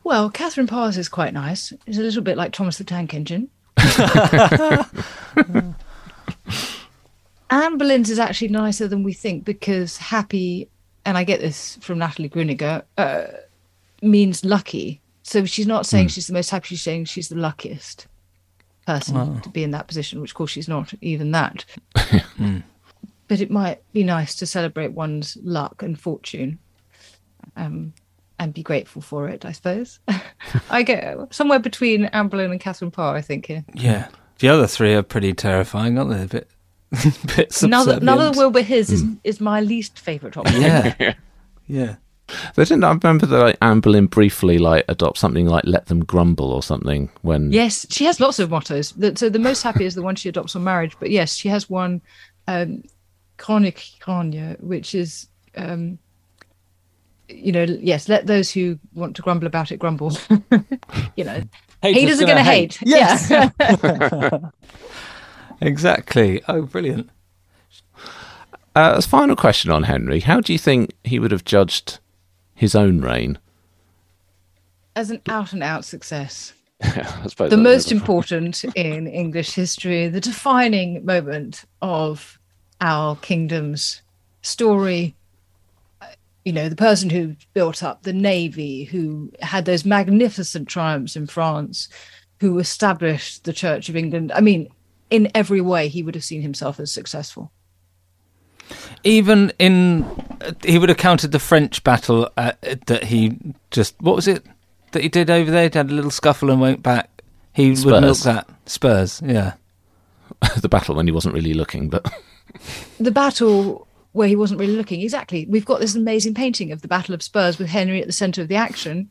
[SPEAKER 7] Well, Catherine Parr's is quite nice. It's a little bit like Thomas the Tank Engine. Anne Boleyn's is actually nicer than we think because happy, and I get this from Natalie Grueninger, uh, means lucky. So she's not saying hmm. she's the most happy, she's saying she's the luckiest person
[SPEAKER 6] Oh.
[SPEAKER 7] to be in that position, which of course she's not even that. Hmm. But it might be nice to celebrate one's luck and fortune um, and be grateful for it, I suppose. I get somewhere between Anne Boleyn and Catherine Parr, I think, here.
[SPEAKER 6] Yeah, the other three are pretty terrifying, aren't they? A bit, bit
[SPEAKER 7] None of,
[SPEAKER 6] subservient.
[SPEAKER 7] none of the will but his is, hmm. is my least favourite option.
[SPEAKER 6] Yeah, yeah.
[SPEAKER 5] They didn't. I remember that like, Anne Boleyn briefly like adopt something like "Let them grumble" or something when.
[SPEAKER 7] Yes, she has lots of mottos. The- So the most happy is the one she adopts on marriage. But yes, she has one, um, chronic Grania, which is, um, you know, yes, let those who want to grumble about it grumble. you know, haters are going to hate.
[SPEAKER 6] Yes.
[SPEAKER 7] Yeah.
[SPEAKER 6] exactly. Oh, brilliant.
[SPEAKER 5] Uh, as final question on Henry, how do you think he would have judged his own reign?
[SPEAKER 7] As an out and out success.
[SPEAKER 5] I suppose
[SPEAKER 7] the most important in English history, the defining moment of our kingdom's story. you know, the person who built up the navy, who had those magnificent triumphs in France, who established the Church of England. I mean, in every way, he would have seen himself as successful.
[SPEAKER 6] Even in, he would have counted the French battle uh, that he just what was it that he did over there? He had a little scuffle and went back. He
[SPEAKER 5] Spurs.
[SPEAKER 6] would milk that Spurs. Yeah,
[SPEAKER 5] the battle when he wasn't really looking, but
[SPEAKER 7] The battle where he wasn't really looking. Exactly. We've got this amazing painting of the Battle of Spurs with Henry at the center of the action,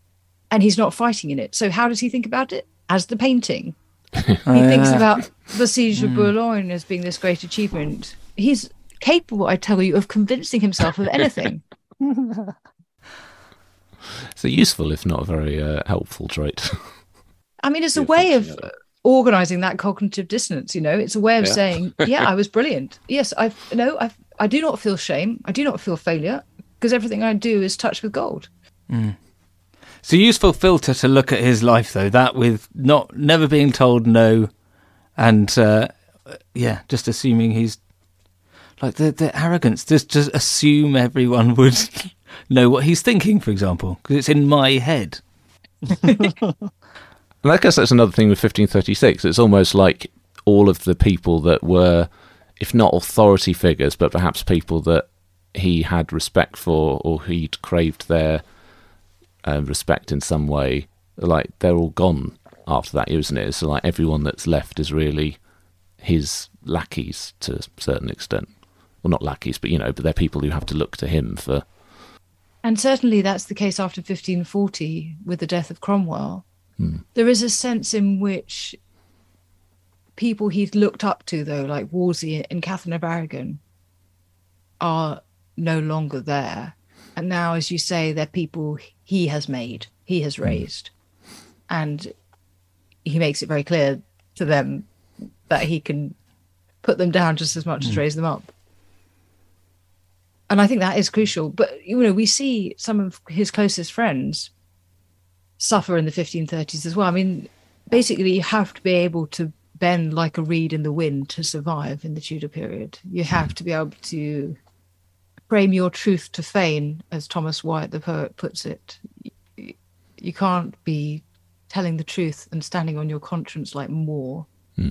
[SPEAKER 7] and he's not fighting in it. So, how does he think about it? As the painting. He thinks
[SPEAKER 6] yeah.
[SPEAKER 7] about the siege of Boulogne as being this great achievement. He's capable, I tell you, of convincing himself of anything.
[SPEAKER 5] it's a useful, if not a very uh, helpful trait.
[SPEAKER 7] I mean, it's a way of organizing that cognitive dissonance. You know, it's a way of
[SPEAKER 5] Yeah.
[SPEAKER 7] saying, "Yeah, I was brilliant. Yes, I no, I I do not feel shame. I do not feel failure because everything I do is touched with gold."
[SPEAKER 6] It's a useful filter to look at his life, though. That with not never being told no, and uh, yeah, just assuming he's like the the arrogance. Just just assume everyone would know what he's thinking, for example, because it's in my head.
[SPEAKER 5] And I guess that's another thing with 1536. It's almost like all of the people that were, if not authority figures, but perhaps people that he had respect for or he'd craved their uh, respect in some way, like they're all gone after that, isn't it? So like everyone that's left is really his lackeys to a certain extent. Well, not lackeys, but you know, but they're people who have to look to him for.
[SPEAKER 7] And certainly that's the case after 1540 with the death of Cromwell. Hmm. There is a sense in which people he'd looked up to, though, like Wolsey and Catherine of Aragon, are no longer there. And now, as you say, they're people he has made, he has hmm. raised. And he makes it very clear to them that he can put them down just as much as hmm. raise them up. And I think that is crucial. But, you know, we see some of his closest friends suffer in the 1530s as well. I mean, basically, you have to be able to bend like a reed in the wind to survive in the Tudor period. You have to be able to frame your truth to feign, as Thomas Wyatt, the poet, puts it. You- You can't be telling the truth and standing on your conscience like more, hmm.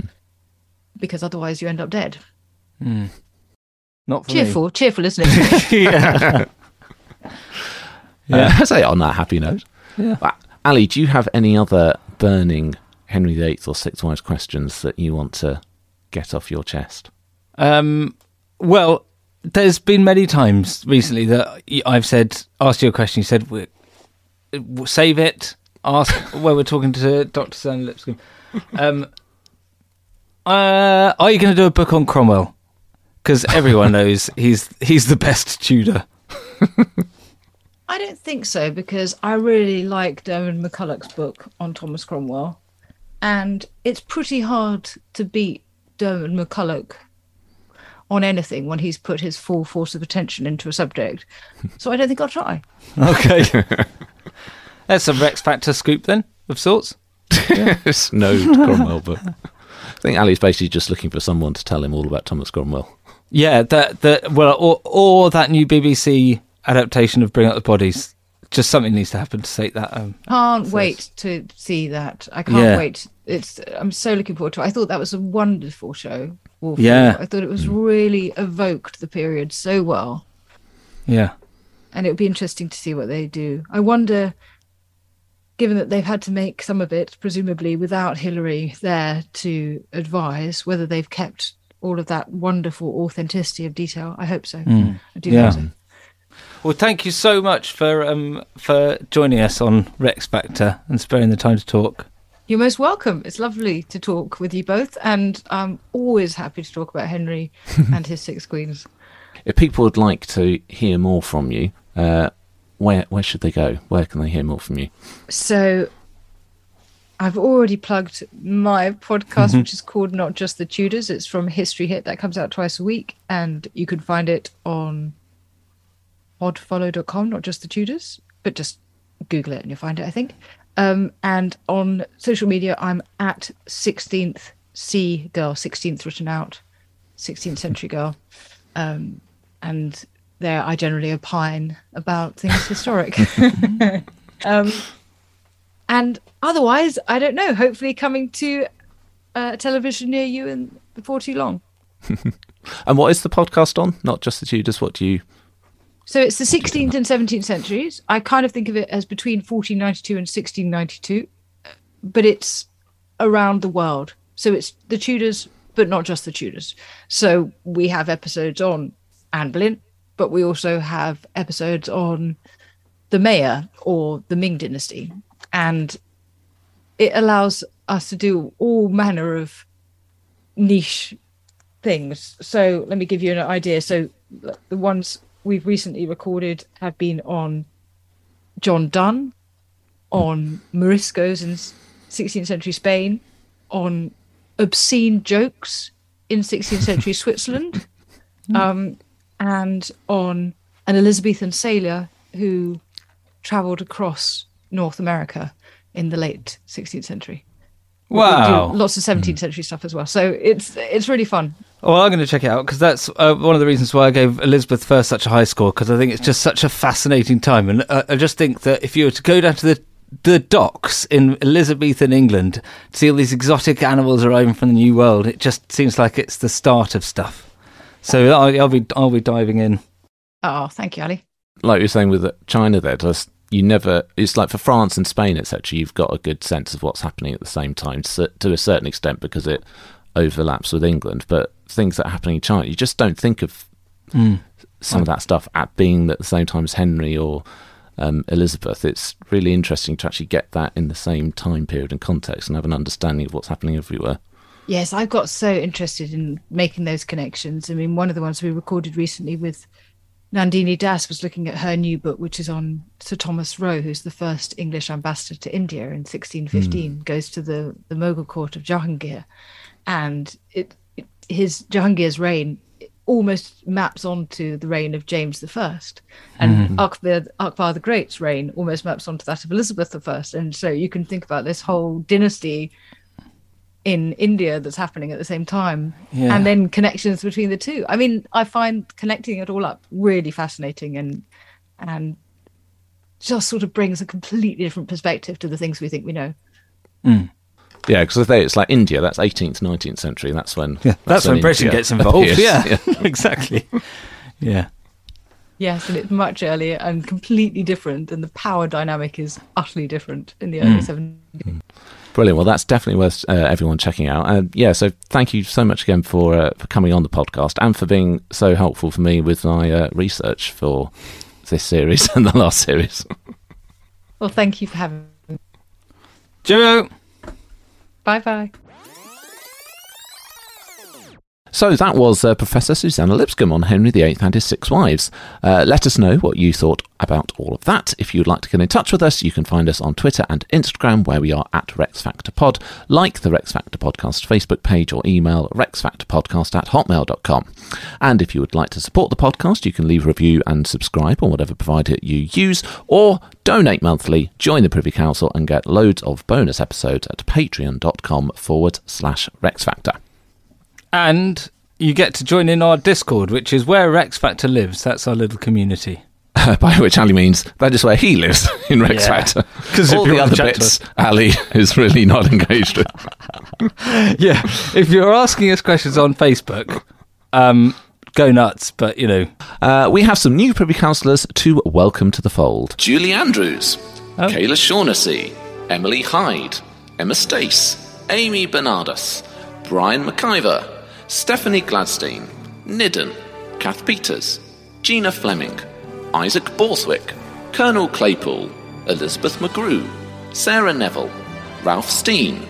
[SPEAKER 7] because otherwise you end up dead. Hmm.
[SPEAKER 6] Not for
[SPEAKER 7] Cheerful, cheerful, isn't it?
[SPEAKER 6] yeah.
[SPEAKER 5] Yeah. I say on that happy note.
[SPEAKER 6] Yeah.
[SPEAKER 5] Uh, Ali, do you have any other burning Henry VIII or Six Wives questions that you want to get off your chest?
[SPEAKER 6] Um, well, there's been many times recently that I've said, asked you a question. You said, "W- w- save it. Ask where we're talking to Dr. Sam Lipscomb. Um, uh, are you going to do a book on Cromwell? Because everyone knows he's he's the best Tudor.
[SPEAKER 7] I don't think so because I really like Diarmaid MacCulloch's book on Thomas Cromwell, and it's pretty hard to beat Diarmaid MacCulloch on anything when he's put his full force of attention into a subject. So I don't think I'll try.
[SPEAKER 6] Okay. That's a Rex Factor scoop then, of sorts.
[SPEAKER 5] Yes, no Cromwell book. I think Ali's basically just looking for someone to tell him all about Thomas Cromwell.
[SPEAKER 6] Yeah, that that well, or or that new BBC adaptation of Bring Up the Bodies. Just something needs to happen to take that. Um,
[SPEAKER 7] Can't
[SPEAKER 6] first.
[SPEAKER 7] wait to see that. I can't
[SPEAKER 6] Yeah.
[SPEAKER 7] wait. It's. I'm so looking forward to. it. I thought that was a wonderful show. Wolf
[SPEAKER 6] Yeah.
[SPEAKER 7] Hall. I thought it was really evoked the period so well.
[SPEAKER 6] Yeah.
[SPEAKER 7] and it would be interesting to see what they do. I wonder, given that they've had to make some of it, presumably without Hilary there to advise, whether they've kept all of that wonderful authenticity of detail. I hope so. I do
[SPEAKER 6] Yeah.
[SPEAKER 7] hope so.
[SPEAKER 6] Well, thank you so much for um for joining us on Rex Factor and sparing the time to talk.
[SPEAKER 7] You're most welcome. It's lovely to talk with you both, and I'm always happy to talk about Henry and his six queens.
[SPEAKER 5] If people would like to hear more from you, uh, where where should they go? Where can they hear more from you?
[SPEAKER 7] So I've already plugged my podcast, which is called Not Just the Tudors. It's from History Hit that comes out twice a week, and you can find it on podfollow.com, not just the Tudors, but just Google it and you'll find it, I think. Um, and on social media, I'm at 16th C girl, 16th written out, 16th century girl. Um, and there I generally opine about things historic. um, and otherwise, I don't know. Hopefully, coming to uh, television near you in before too long.
[SPEAKER 5] and what is the podcast on? Not just the Tudors. What do you?
[SPEAKER 7] So it's the 16th and 17th centuries. I kind of think of it as between 1492 and 1692, but it's around the world. So it's the Tudors, but not just the Tudors. So we have episodes on Anne Boleyn, but we also have episodes on the Maya or the Ming Dynasty, and it allows us to do all manner of niche things. So let me give you an idea. So the ones we've recently recorded have been on John Donne, on Moriscos in 16th century Spain, on obscene jokes in 16th century Switzerland, um, and on an Elizabethan sailor who travelled across North America in the late 16th century.
[SPEAKER 6] Wow.
[SPEAKER 7] Lots of 17th century stuff as well. So it's it's really fun.
[SPEAKER 6] Well, I'm going to check it out because that's uh, one of the reasons why I gave Elizabeth First such a high score because I think it's just such a fascinating time, and uh, I just think that if you were to go down to the the docks in Elizabethan England, to see all these exotic animals arriving from the New World, it just seems like it's the start of stuff. So I'll, I'll be I'll be diving in.
[SPEAKER 7] Oh, thank you, Ali.
[SPEAKER 5] Like you're saying with China, there, just you never. It's like for France and Spain, etc. You've got a good sense of what's happening at the same time to, to a certain extent because it overlaps with England. But things that are happening in China, you just don't think of
[SPEAKER 6] Mm.
[SPEAKER 5] some of that stuff at being at the same time as Henry or um, Elizabeth. It's really interesting to actually get that in the same time period and context and have an understanding of what's happening everywhere.
[SPEAKER 7] Yes, I've got so interested in making those connections. I mean, one of the ones we recorded recently with Nandini Das was looking at her new book, which is on Sir Thomas Roe, who's the first English ambassador to India in 1615, goes to the, the Mughal court of Jahangir. And it, it his Jahangir's reign almost maps onto the reign of James I. And
[SPEAKER 10] Mm.
[SPEAKER 7] Akbar, Akbar the Great's reign almost maps onto that of Elizabeth I. And so you can think about this whole dynasty in India that's happening at the same time,
[SPEAKER 6] Yeah.
[SPEAKER 7] and then connections between the two. I mean, I find connecting it all up really fascinating and and just sort of brings a completely different perspective to the things we think we know. Hmm.
[SPEAKER 5] Yeah, because it's like India. That's 18th, 19th century. That's when
[SPEAKER 6] Yeah, that's, when Britain
[SPEAKER 5] India
[SPEAKER 6] gets involved.
[SPEAKER 5] appears.
[SPEAKER 6] Yeah, exactly. Yeah.
[SPEAKER 7] Yes, and it's much earlier and completely different, and the power dynamic is utterly different in the early
[SPEAKER 5] Mm.
[SPEAKER 7] 70s.
[SPEAKER 5] Brilliant. Well, that's definitely worth uh, everyone checking out. And yeah, so thank you so much again for uh, for coming on the podcast and for being so helpful for me with my uh, research for this series and the last series.
[SPEAKER 7] Well, thank you for having me.
[SPEAKER 6] Cheerio.
[SPEAKER 7] Bye bye.
[SPEAKER 5] So that was uh, Professor Suzannah Lipscomb on Henry VIII and his six wives. Uh, let us know what you thought about all of that. If you'd like to get in touch with us, you can find us on Twitter and Instagram, where we are at Rex Factor Pod. Like the Rex Factor Podcast Facebook page or email rexfactorpodcast at hotmail.com. And if you would like to support the podcast, you can leave a review and subscribe on whatever provider you use, or donate monthly, join the Privy Council, and get loads of bonus episodes at patreon.com forward slash Rex Factor.
[SPEAKER 6] And you get to join in our Discord, which is where Rex Factor lives. That's our little community.
[SPEAKER 5] By which Ali means that is where he lives in Rex
[SPEAKER 6] Yeah.
[SPEAKER 5] Factor.
[SPEAKER 6] 'Cause if
[SPEAKER 5] all
[SPEAKER 6] you
[SPEAKER 5] the
[SPEAKER 6] wanna
[SPEAKER 5] other bits, Ali is really not engaged with.
[SPEAKER 6] yeah, if you're asking us questions on Facebook, um, go nuts. But you know,
[SPEAKER 5] Uh, we have some new Privy Councillors to welcome to the fold. Julie Andrews,
[SPEAKER 6] Oh.
[SPEAKER 5] Kayla Shaughnessy, Emily Hyde, Emma Stace, Amy Bernardus, Brian McIver, Stephanie Gladstein, Nidden, Kath Peters, Gina Fleming, Isaac Borthwick, Colonel Claypool, Elizabeth McGrew, Sarah Neville, Ralph Steen,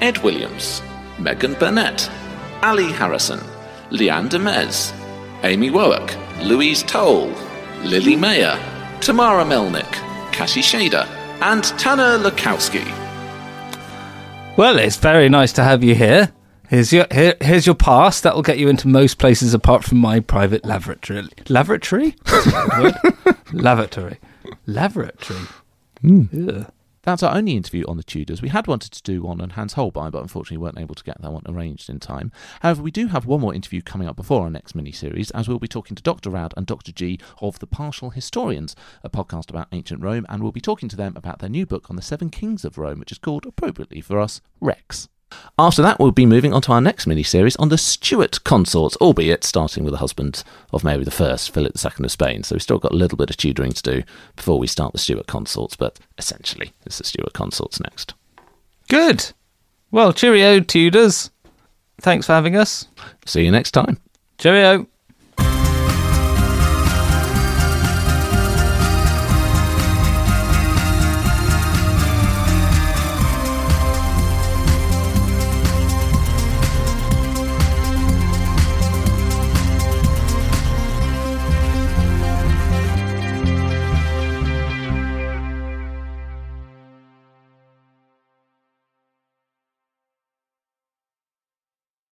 [SPEAKER 5] Ed Williams, Megan Burnett, Ali Harrison, Leanne Demez, Amy Woak, Louise Toll, Lily Mayer, Tamara Melnick, Cassie Shader, and Tanner Lukowski.
[SPEAKER 6] well, it's very nice to have you here. Here's your here, here's your pass. That will get you into most places apart from my private lavatory. Lavatory? That's a good word. lavatory. Lavatory. Hmm. Ugh.
[SPEAKER 5] That's our only interview on the Tudors. We had wanted to do one on Hans Holbein, but unfortunately weren't able to get that one arranged in time. However, we do have one more interview coming up before our next mini-series, as we'll be talking to Dr. Rad and Dr. G of The Partial Historians, a podcast about ancient Rome, and we'll be talking to them about their new book on the Seven Kings of Rome, which is called, appropriately for us, Rex. After that, we'll be moving on to our next mini series on the Stuart consorts, albeit starting with the husband of Mary I, Philip II of Spain. So we've still got a little bit of tutoring to do before we start the Stuart consorts, but essentially, it's the Stuart consorts next.
[SPEAKER 6] Good. Well, cheerio, Tudors. Thanks for having us.
[SPEAKER 5] See you next time.
[SPEAKER 6] Cheerio.